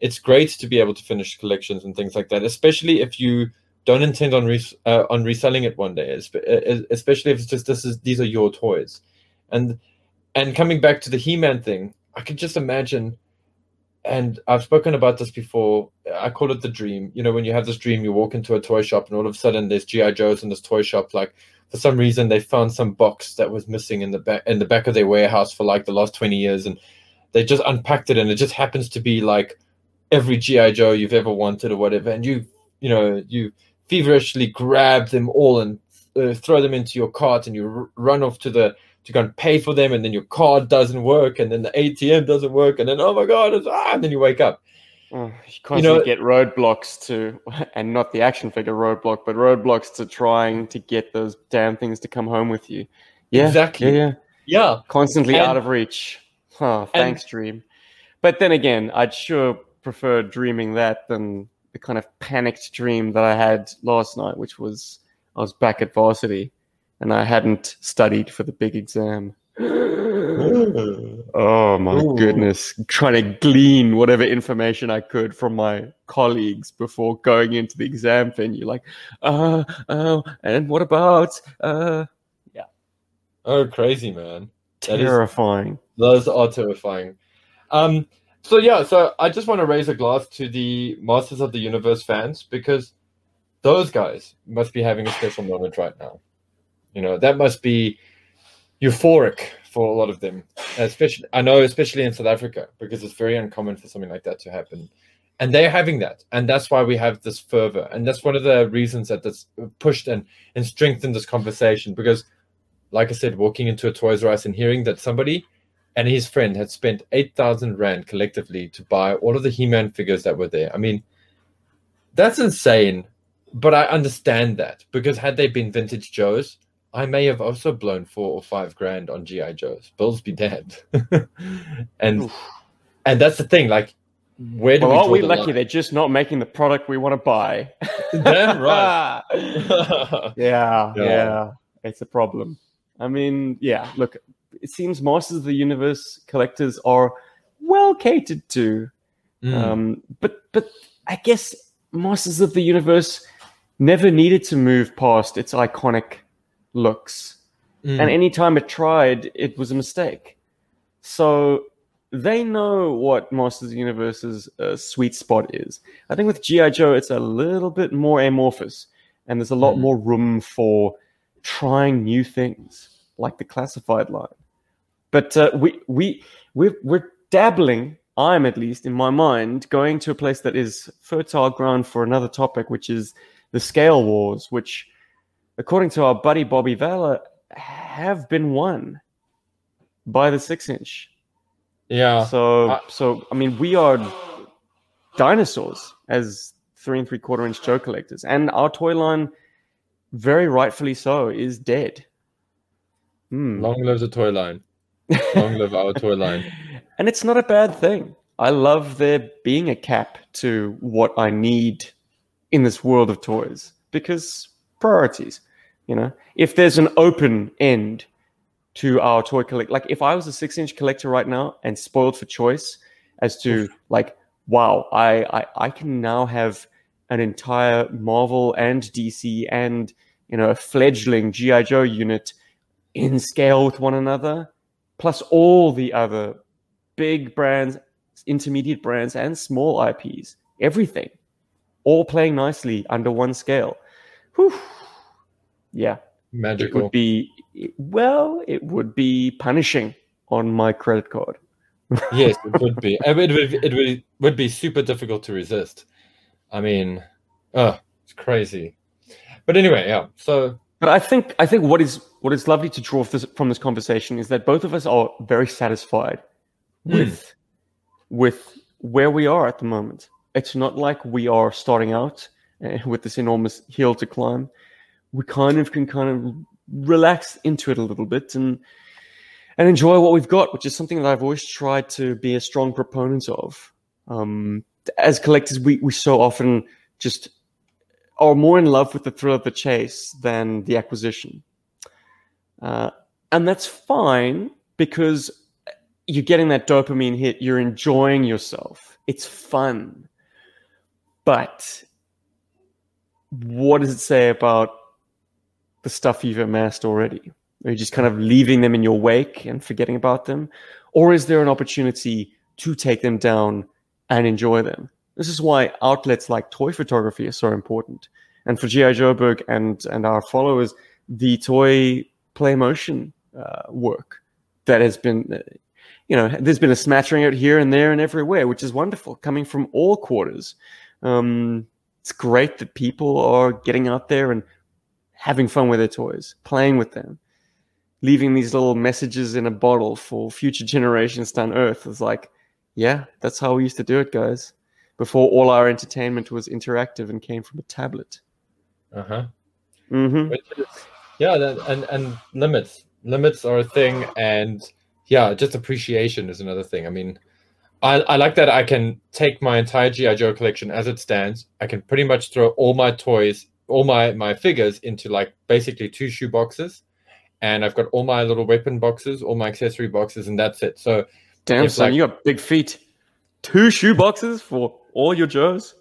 it's great to be able to finish collections and things like that, especially if you don't intend on res- uh, on reselling it one day. Especially if it's just this is these are your toys, and and coming back to the He-Man thing, I can just imagine. And I've spoken about this before. I call it the dream. You know, when you have this dream, you walk into a toy shop, and all of a sudden there's GI Joes in this toy shop. Like for some reason, they found some box that was missing in the back in the back of their warehouse for like the last twenty years, and they just unpacked it, and it just happens to be like every GI Joe you've ever wanted or whatever, and you you know you feverishly grab them all and uh, throw them into your cart, and you r- run off to the to go and pay for them, and then your card doesn't work, and then the ATM doesn't work, and then oh my god, ah, and then you wake up. Oh, you constantly know- get roadblocks to, and not the action figure roadblock, but roadblocks to trying to get those damn things to come home with you. Yeah, Exactly. Yeah, yeah. Yeah, Constantly And- out of reach. Oh, thanks, Dream. But then again, I'd sure prefer dreaming that than the kind of panicked dream that I had last night, which was I was back at varsity and I hadn't studied for the big exam. Oh my Ooh. goodness. Trying to glean whatever information I could from my colleagues before going into the exam venue. Like, uh, uh, and what about, uh, yeah. oh crazy man. That is- terrifying. Those are terrifying. Um, so yeah, so I just want to raise a glass to the Masters of the Universe fans because those guys must be having a special moment right now. You know, that must be euphoric for a lot of them. Especially I know especially in South Africa, because it's very uncommon for something like that to happen. And they're having that. And that's why we have this fervor. And that's one of the reasons that this pushed and, and strengthened this conversation. Because like I said, walking into a Toys R Us and hearing that somebody and his friend had spent 8,000 Rand collectively to buy all of the He Man figures that were there. I mean, that's insane, but I understand that because had they been vintage Joes, I may have also blown four or five grand on GI Joes. Bills be damned. and Oof. and that's the thing. Like, where do Well, we aren't draw we the lucky line? they're just not making the product we want to buy? Damn right. yeah, Yeah. yeah, it's a problem. I mean, yeah, look, it seems Masters of the Universe collectors are well catered to. Mm. Um, but but I guess Masters of the Universe never needed to move past its iconic looks. Mm. And anytime it tried, it was a mistake. So they know what Masters of the Universe's uh, sweet spot is. I think with G.I. Joe, it's a little bit more amorphous, and there's a lot Mhm. more room for trying new things, like the classified line. But uh, we, we, we're, we're dabbling, I'm at least in my mind, going to a place that is fertile ground for another topic, which is the scale wars, which, according to our buddy Bobby Valor, have been won by the six inch. yeah. So, I- so I mean, we are dinosaurs as three and three quarter inch Joe collectors, and our toy line, very rightfully so, is dead. Hmm. Long live the toy line. Long live our toy line. And it's not a bad thing. I love there being a cap to what I need in this world of toys because priorities. You know, if there's an open end to our toy collect. Like if I was a six inch collector right now and spoiled for choice as to like, wow, I, I I can now have an entire Marvel and DC and you know a fledgling GI Joe unit in scale with one another, plus all the other big brands, intermediate brands, and small IPs, everything, all playing nicely under one scale. Whew. Yeah, Magical. it would be well, it would be punishing on my credit card. yes, it would be. It would, it would, would be super difficult to resist. I mean, oh, it's crazy. But anyway, yeah. So, but I think I think what is what is lovely to draw this, from this conversation is that both of us are very satisfied Hmm. with with where we are at the moment. It's not like we are starting out with this enormous hill to climb. We kind of can kind of relax into it a little bit and and enjoy what we've got, which is something that I've always tried to be a strong proponent of. Um, as collectors, we, we so often just are more in love with the thrill of the chase than the acquisition. Uh, and that's fine because you're getting that dopamine hit, you're enjoying yourself, it's fun. But what does it say about the stuff you've amassed already? Are you just kind of leaving them in your wake and forgetting about them? Or is there an opportunity to take them down and enjoy them? This is why outlets like toy photography are so important. And for G.I. Joburg and, and our followers, the toy play motion uh, work that has been, uh, you know, there's been a smattering out here and there and everywhere, which is wonderful, coming from all quarters. Um, it's great that people are getting out there and having fun with their toys, playing with them, leaving these little messages in a bottle for future generations to unearth. It's like, yeah, that's how we used to do it, guys. Before all our entertainment was interactive and came from a tablet. uh huh. Mm-hmm. Yeah, that, and and limits limits are a thing, and yeah, just appreciation is another thing. I mean, I I like that I can take my entire GI Joe collection as it stands. I can pretty much throw all my toys, all my my figures into like basically two shoe boxes, and I've got all my little weapon boxes, all my accessory boxes, and that's it. So Damn, son, like- you got big feet. Two shoe boxes for all your Joes?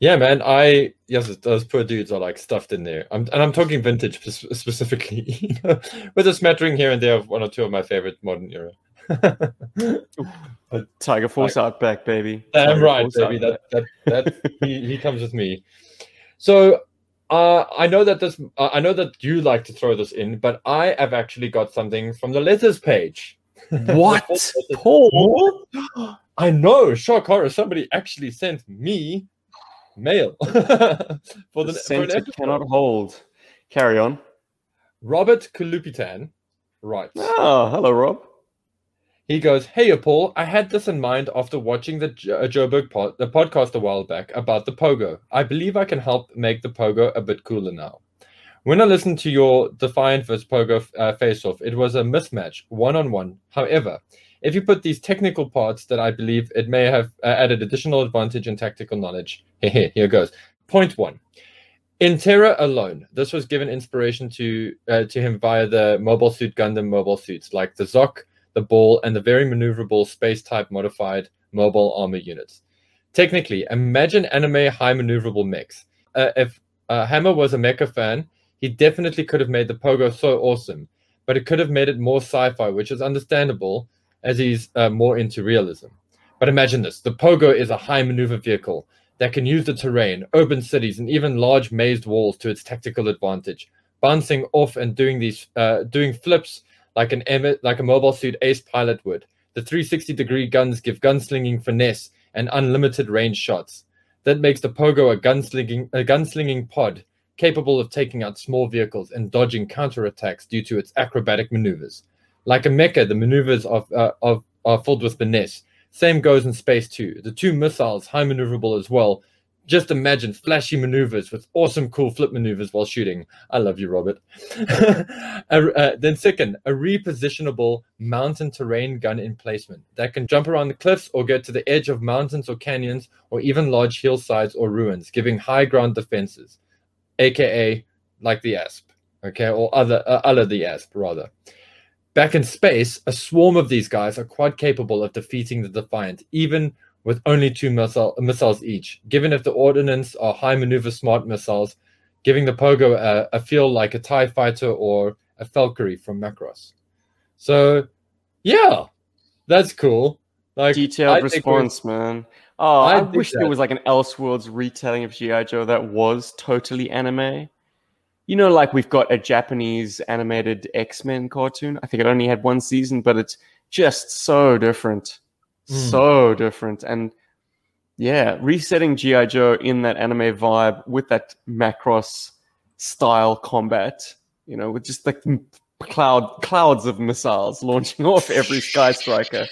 Yeah, man. I yes, those poor dudes are like stuffed in there. I'm, and I'm talking vintage specifically, you know, with a smattering here and there of one or two of my favorite modern era. Tiger Force Outback, baby. Damn Tiger right, Force baby. Outback. That that that he, he comes with me. So uh, I know that this uh, I know that you like to throw this in, but I have actually got something from the letters page. What? Paul? I know, shock horror. Somebody actually sent me mail for the an Center cannot hold. Carry on. Robert Kalupitan writes. Oh, hello, Rob. He goes, "Hey, Paul. I had this in mind after watching the uh, Joburg pod, the podcast a while back about the pogo. I believe I can help make the pogo a bit cooler now. When I listened to your Defiant vs Pogo uh, face-off, it was a mismatch, one-on-one. However, if you put these technical parts that I believe it may have uh, added additional advantage and tactical knowledge. Here, goes. One." In Terra alone, this was given inspiration to uh, to him via the Mobile Suit Gundam mobile suits like the Zok, the Ball, and the very maneuverable space type modified mobile armor units. Technically, imagine anime high maneuverable mechs. Uh, if uh, Hammer was a mecha fan, he definitely could have made the Pogo so awesome, but it could have made it more sci fi, which is understandable as he's uh, more into realism. But imagine this the Pogo is a high maneuver vehicle that can use the terrain, urban cities, and even large mazed walls to its tactical advantage, bouncing off and doing these uh, doing flips like an like a mobile suit ace pilot would. The 360 degree guns give gunslinging finesse and unlimited range shots. That makes the Pogo a gunslinging a gunslinging pod capable of taking out small vehicles and dodging counterattacks due to its acrobatic maneuvers. Like a mecha, the maneuvers of, uh, of are filled with finesse. Same goes in space too. The two missiles, high maneuverable as well. Just imagine flashy maneuvers with awesome, cool flip maneuvers while shooting. I love you, Robert. Uh, then, second, a repositionable mountain terrain gun emplacement that can jump around the cliffs or get to the edge of mountains or canyons or even large hillsides or ruins, giving high ground defenses, aka like the Asp, okay, or other uh, other the Asp rather. back in space, a swarm of these guys are quite capable of defeating the Defiant, even with only two missile, missiles each. Given if the ordnance are high maneuver smart missiles, giving the Pogo a, a feel like a TIE fighter or a Valkyrie from Macross. So, yeah, that's cool. Like Detailed I response, man. Oh, I, I wish there was like an Elseworlds retelling of G.I. Joe that was totally anime. You know, like we've got a Japanese animated X Men cartoon. I think it only had one season, but it's just so different. Mm. So different. And yeah, resetting G.I. Joe in that anime vibe with that Macross style combat, you know, with just like cloud clouds of missiles launching off every Sky Striker.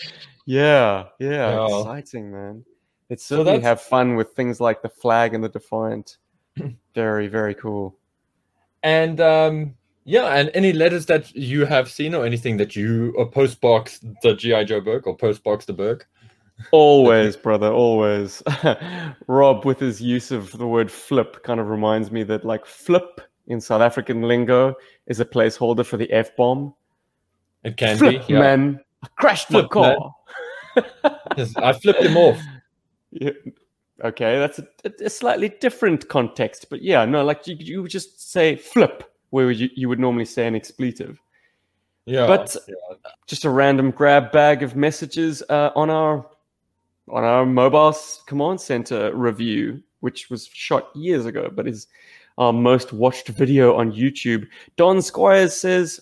Yeah, yeah, Yeah. exciting, man. It's So that's- have fun with things like the flag and the Defiant. very, very cool. And um, yeah, and any letters that you have seen or anything that you or postbox the GI Joe book or postbox the book. Always, brother, always. Rob, with his use of the word flip, kind of reminds me that, like, flip in South African lingo is a placeholder for the F bomb. It can Flip, be. Yeah. man. I crashed Flip, car. Yes, I flipped him off. Yeah. Okay, that's a, a slightly different context, but yeah, no, like you, you would just say flip where you, you would normally say an expletive. Yeah. But- yeah. Just a random grab bag of messages uh, on our on our mobile command center review, which was shot years ago, but is our most watched video on YouTube. Don Squires says,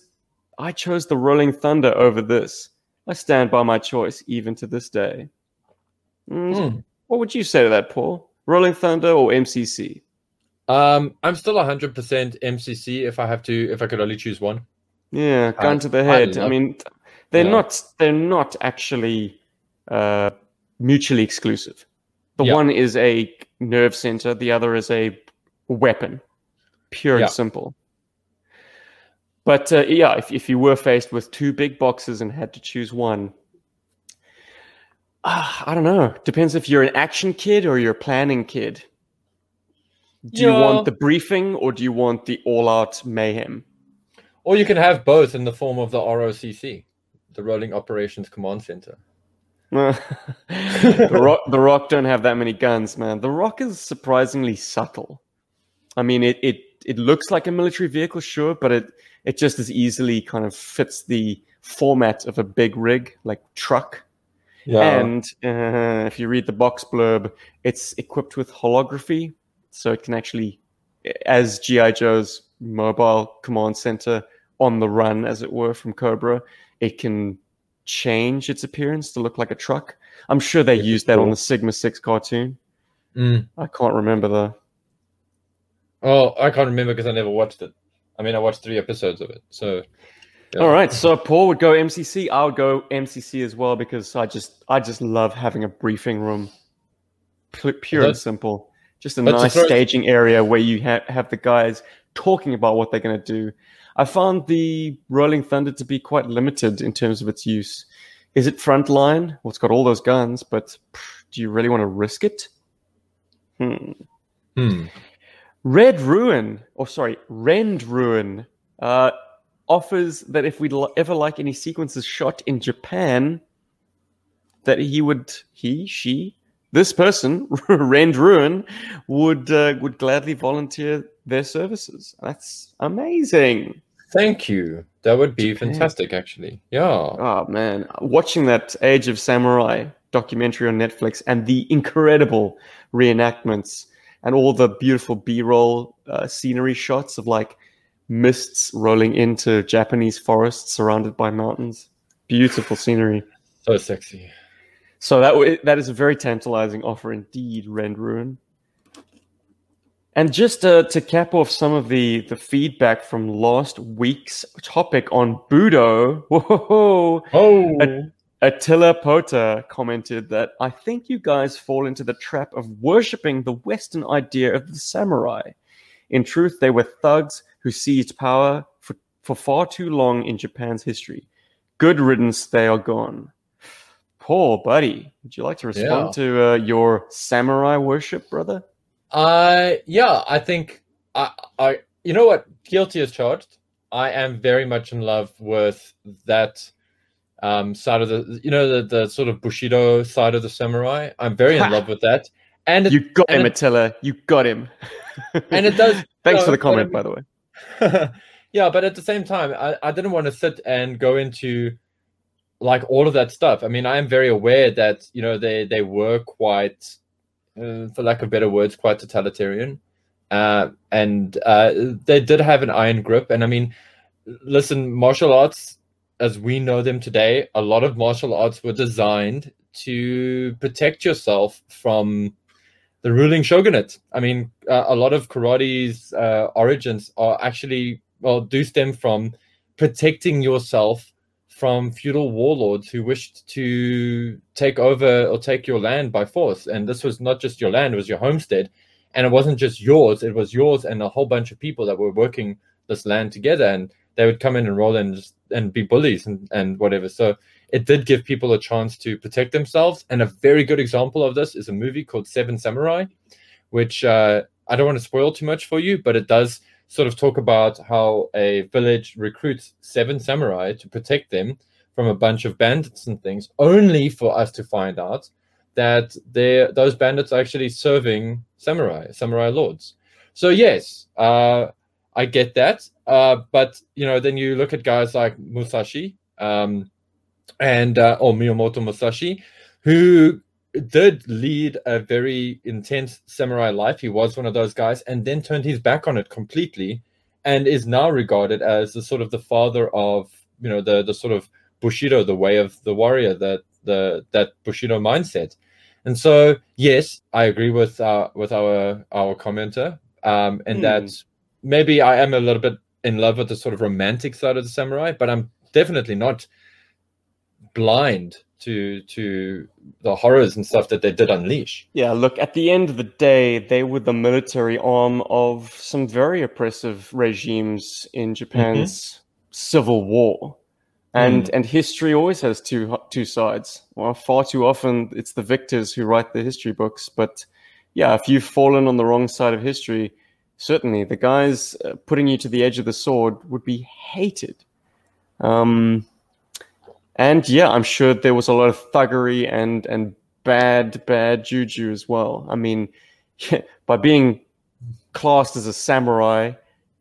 "I chose the Rolling Thunder over this. I stand by my choice even to this day." Mm, Hmm. What would you say to that, Paul? Rolling Thunder or MCC? Um, I'm still 100% MCC if I have to, if I could only choose one. Yeah, gun to the head. I, love- mean, they're Yeah. not they're not actually uh, mutually exclusive. The Yeah. one is a nerve center, the other is a weapon, pure Yeah. and simple. But uh, yeah, if if you were faced with two big boxes and had to choose one, ah, I don't know. Depends if you're an action kid or you're a planning kid. Do you Yeah. want the briefing or do you want the all-out mayhem? Or you can have both in the form of the ROCC, the Rolling Operations Command Center. the rock the rock don't have that many guns man the rock is surprisingly subtle i mean it it it looks like a military vehicle sure but it it just as easily kind of fits the format of a big rig like truck Yeah. and uh, if you read the box blurb it's equipped with holography so it can actually as gi joe's mobile command center on the run as it were from cobra it can change its appearance to look like a truck i'm sure they used that on the sigma 6 cartoon Mm. i can't remember though Oh, I can't remember because I never watched it. I mean, I watched three episodes of it. So, yeah. all right so paul would go mcc i would go mcc as well because i just i just love having a briefing room Pu- pure and simple just a But nice staging area where you ha- have the guys talking about what they're going to do i found the rolling thunder to be quite limited in terms of its use is it frontline well it's got all those guns but pff, do you really want to risk it hmm. Hmm. Red Ruin, or sorry, Rend Ruin, uh, offers that if we'd li- ever like any sequences shot in Japan, that he would, he, she, this person, Rend Ruin, would uh, would gladly volunteer their services. That's amazing. Thank you. That would be fantastic, actually. Yeah. Oh man, watching that Age of Samurai documentary on Netflix and the incredible reenactments and all the beautiful B-roll uh, scenery shots of like mists rolling into Japanese forests surrounded by mountains. Beautiful scenery. So sexy. So that that is a very tantalizing offer indeed, Rend Ruin. And just uh, to cap off some of the, the feedback from last week's topic on Budo, whoa, Oh. Attila Pota commented that I think you guys fall into the trap of worshipping the Western idea of the samurai. In truth, they were thugs who seized power for, for far too long in Japan's history. Good riddance, they are gone. Paul, buddy, would you like to respond Yeah. to uh, your samurai worship, brother? I yeah, I think I I you know what guilty as charged. I am very much in love with that um, side of the, you know, the, the sort of Bushido side of the samurai. I'm very in love with that. And it, You got and him, it- Attila. You got him. and it does. Thanks for the comment, I by the way. yeah, but at the same time, I, I didn't want to sit and go into like all of that stuff. I mean, I am very aware that you know they they were quite, uh, for lack of better words, quite totalitarian, uh, and uh, they did have an iron grip. And I mean, listen, martial arts as we know them today, a lot of martial arts were designed to protect yourself from the ruling shogunate. I mean, uh, a lot of karate's uh, origins are actually, well, do stem from protecting yourself from feudal warlords who wished to take over or take your land by force. And this was not just your land, it was your homestead. And it wasn't just yours, it was yours and a whole bunch of people that were working this land together. And they would come in and roll and and be bullies and, and whatever. So it did give people a chance to protect themselves. And a very good example of this is a movie called Seven Samurai, which uh, I don't want to spoil too much for you, but it does sort of talk about how a village recruits seven samurai to protect them from a bunch of bandits and things, only for us to find out that those bandits are actually serving samurai, samurai lords. So yes, uh, I get that, uh, but you know, then you look at guys like Musashi um, and uh, or Miyamoto Musashi, who did lead a very intense samurai life. He was one of those guys, and then turned his back on it completely, and is now regarded as the sort of the father of you know the the sort of Bushido, the way of the warrior, that the that Bushido mindset. And so, yes, I agree with uh, with our our commenter, um, and Hmm. that maybe I am a little bit in love with the sort of romantic side of the samurai, but I'm definitely not blind to to the horrors and stuff that they did unleash. Yeah, look, at the end of the day, they were the military arm of some very oppressive regimes in Japan's civil war. And and history always has two two sides. Well, far too often it's the victors who write the history books, but yeah, if you've fallen on the wrong side of history, certainly the guys uh, putting you to the edge of the sword would be hated. Um, and yeah, I'm sure there was a lot of thuggery and and bad bad juju as well. I mean, by being classed as a samurai,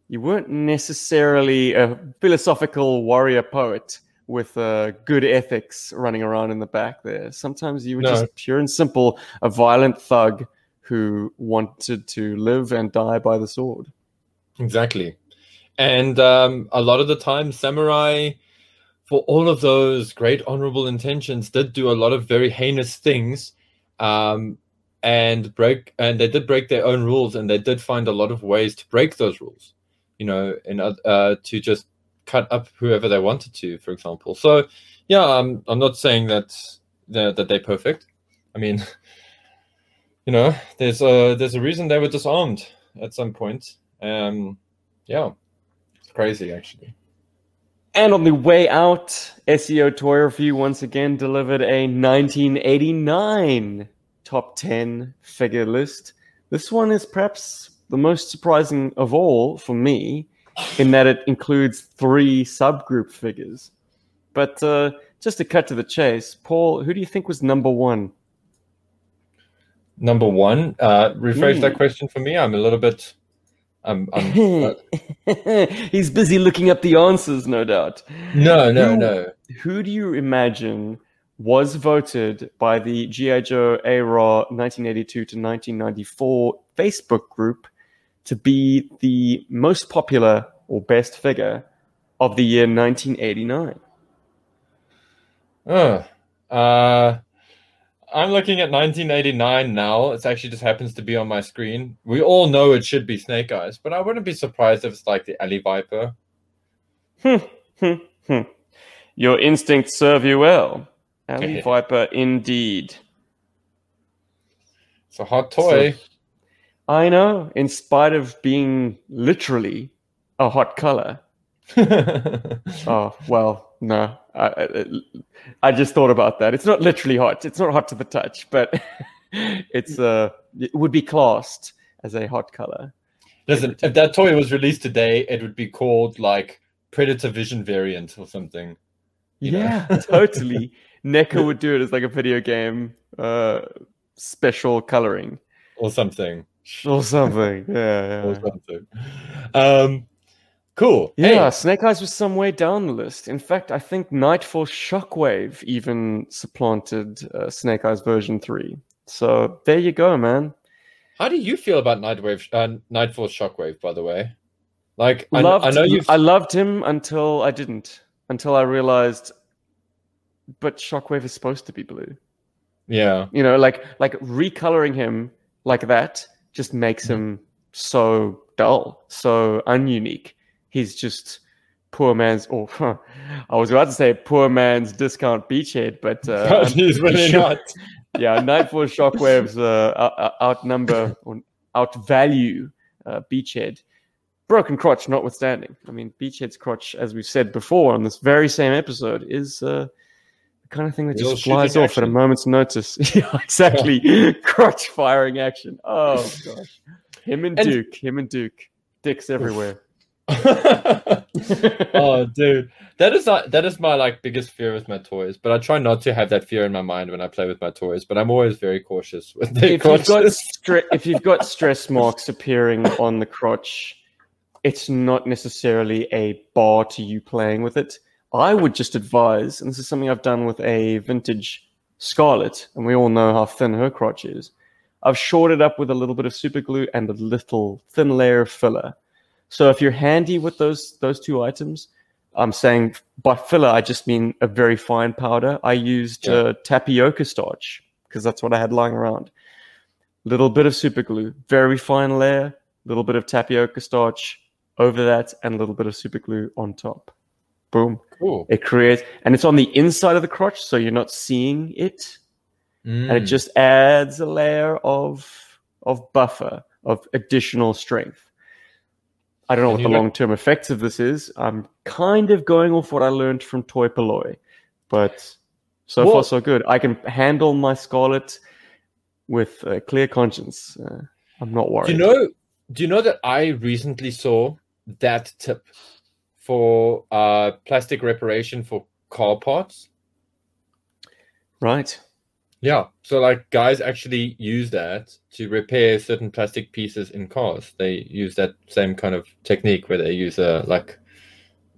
you weren't necessarily a philosophical warrior poet with uh, good ethics running around in the back there. Sometimes you were No. just pure and simple a violent thug who wanted to live and die by the sword. Exactly. And um, a lot of the time, samurai, for all of those great honorable intentions, did do a lot of very heinous things, um, and break. And they did break their own rules, and they did find a lot of ways to break those rules. You know, in uh, to just cut up whoever they wanted to, for example. So, yeah, I'm I'm not saying that they're, that they're perfect. I mean, you know, there's a there's a reason they were disarmed at some point. Um, yeah, it's crazy actually. And on the way out, SEO Toy Review once again delivered a 1989 top 10 figure list. This one is perhaps the most surprising of all for me, in that it includes three subgroup figures. But uh, just to cut to the chase, Paul, who do you think was number one? Number one, uh, rephrase that Hmm. question for me. I'm a little bit. I'm. I'm uh, He's busy looking up the answers, no doubt. no, no, Who- no. who do you imagine was voted by the GI Joe ARA 1982 to 1994 Facebook group to be the most popular or best figure of the year 1989? Uh, uh, I'm looking at 1989 now. It actually just happens to be on my screen. We all know it should be Snake Eyes, but I wouldn't be surprised if it's like the Alley Viper. Hmm, hmm, hmm. Your instincts serve you well. Alley Viper, indeed. It's a hot toy. I know, in spite of being literally a hot color. Oh well, no. I, I, just thought about that. It's not literally hot. It's not hot to the touch, but it's uh, it would be classed as a hot color. Listen, if that toy was released today, it would be called like Predator Vision variant or something. Yeah, totally. NECA would do it as like a video game uh, special coloring or something. or something. Yeah, Or something. Um, cool. Yeah, Hey, Snake Eyes was some way down the list. In fact, I think Night Force Shockwave even supplanted uh, Snake Eyes version 3. So there you go, man. how do you feel about Nightwave, uh, Night Force Shockwave? By the way, like I, loved, I know you. I loved him until I didn't. Until I realized, but Shockwave is supposed to be blue. Yeah. You know, like like recoloring him like that just makes him so dull, so ununique. He's just poor man's. Or I was about to say poor man's discount beachhead, but uh, really sure- not. yeah, Night Force Shockwaves uh, out- outnumber or outvalue uh, Beachhead. Broken crotch notwithstanding. I mean, Beachhead's crotch, as we've said before on this very same episode, is uh, the kind of thing that Real just flies off at a moment's notice. yeah, exactly. crotch firing action. Oh, gosh. Him and, And- Duke. Him and Duke. Dicks everywhere. oh, dude, that is not, that is my like biggest fear with my toys. But I try not to have that fear in my mind when I play with my toys. But I'm always very cautious with their if you've got stre- if you've got stress marks appearing on the crotch, it's not necessarily a bar to you playing with it. I would just advise, and this is something I've done with a vintage Scarlet, and we all know how thin her crotch is. I've shored it up with a little bit of super glue and a little thin layer of filler. So if you're handy with those those two items, I'm saying by filler I just mean a very fine powder. I used Yeah. uh, tapioca starch because that's what I had lying around. Little bit of super glue, very fine layer, little bit of tapioca starch over that, and a little bit of super glue on top. Boom. Cool. It creates, and it's on the inside of the crotch, so you're not seeing it and it Mm. just adds a layer of of buffer of additional strength. I don't know And what the long term effects of this is. I'm kind of going off what I learned from Toy Poloi, but so Well- far so good. I can handle my Scarlet with a clear conscience. Uh, I'm not worried. Do you know? Do you know that I recently saw that tip for uh, plastic reparation for car parts? right? Yeah. So like guys actually use that to repair certain plastic pieces in cars. They use that same kind of technique where they use a like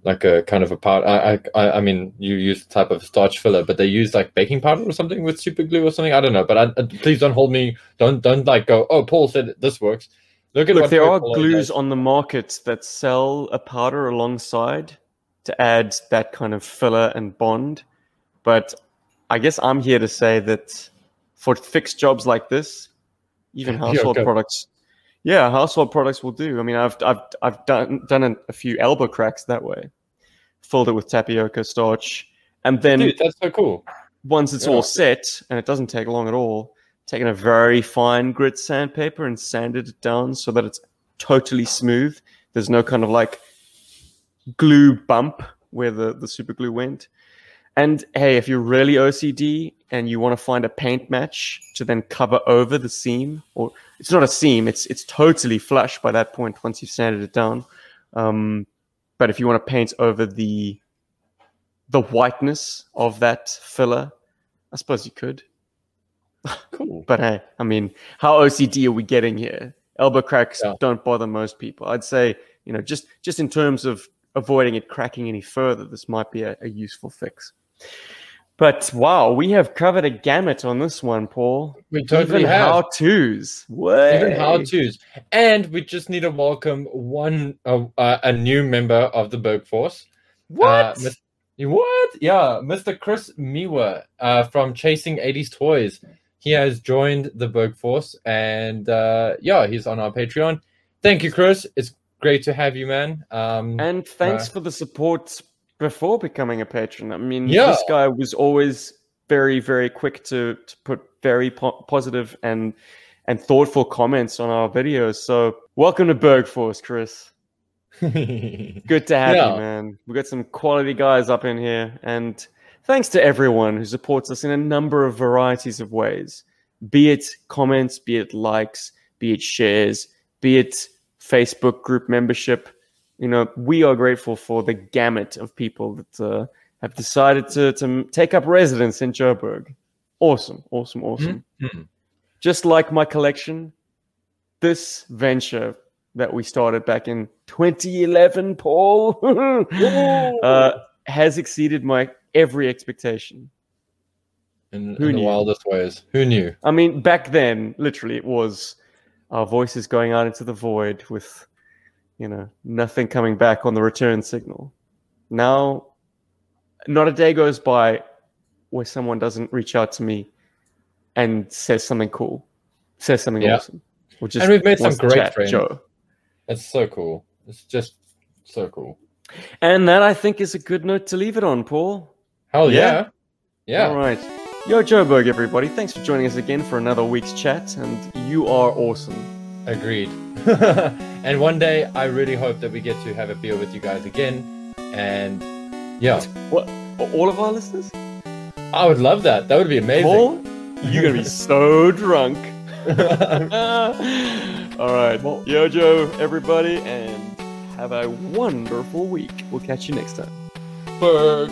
like a kind of a powder. I I I mean you use a type of starch filler, but they use like baking powder or something with super glue or something. I don't know. But I, uh, please don't hold me. Don't don't like go. Oh, Paul said this works. Look at Look, there are Paul glues on the market that sell a powder alongside to add that kind of filler and bond. But I guess I'm here to say that for fixed jobs like this, even Yeah, household go. products, yeah, household products will do. I mean, I've I've I've done done a, few elbow cracks that way, filled it with tapioca starch, and then Dude, that's so cool. once it's Yeah. all set, and it doesn't take long at all, taking a very fine grit sandpaper and sanded it down so that it's totally smooth. There's no kind of like glue bump where the, the super glue went. And hey, if you're really OCD and you want to find a paint match to then cover over the seam, or it's not a seam, it's it's totally flush by that point once you've sanded it down. Um, but if you want to paint over the the whiteness of that filler, I suppose you could. Cool. But hey, I mean, how OCD are we getting here? Elbow cracks Yeah. don't bother most people. I'd say, you know, just just in terms of avoiding it cracking any further, this might be a, a useful fix. But wow, we have covered a gamut on this one, Paul. We totally Even have. how tos. Even how to's. And we just need to welcome one uh, uh, a new member of the Berg Force. What? Uh, what? Yeah, Mr. Chris Miwa uh, from Chasing 80s Toys. He has joined the Berg Force and uh, yeah, he's on our Patreon. Thank you, Chris. It's great to have you, man. Um, And thanks Uh, for the support before becoming a patron. I mean, Yeah. this guy was always very, very quick to, to put very po- positive and and thoughtful comments on our videos. So, welcome to Berg Force, Chris. Good to have Yeah. you, man. We've got some quality guys up in here, and thanks to everyone who supports us in a number of varieties of ways. Be it comments, be it likes, be it shares, be it Facebook group membership. you know, we are grateful for the gamut of people that uh, have decided to, to take up residence in Joburg. Awesome, awesome, awesome. Mhm. Just like my collection, this venture that we started back in 2011, Paul, uh, has exceeded my every expectation. In, Who in the wildest ways. Who knew? I mean, back then, literally, it was our voices going out into the void with, you know, nothing coming back on the return signal. Now, not a day goes by where someone doesn't reach out to me and says something cool, says something Yeah. awesome. Or just And we've made some great chat, friends. Joe. It's so cool. It's just so cool. And that, I think, is a good note to leave it on, Paul. Hell Yeah. yeah. Yeah. All right. Yo, Joburg, everybody. Thanks for joining us again for another week's chat. And you are awesome. Agreed. and one day, I really hope that we get to have a beer with you guys again. And yeah, What? All of our listeners? I would love that. That would be amazing. Paul, you're going to be so drunk. All right. Yo, Joe, everybody, and have a wonderful week. We'll catch you next time. Berg.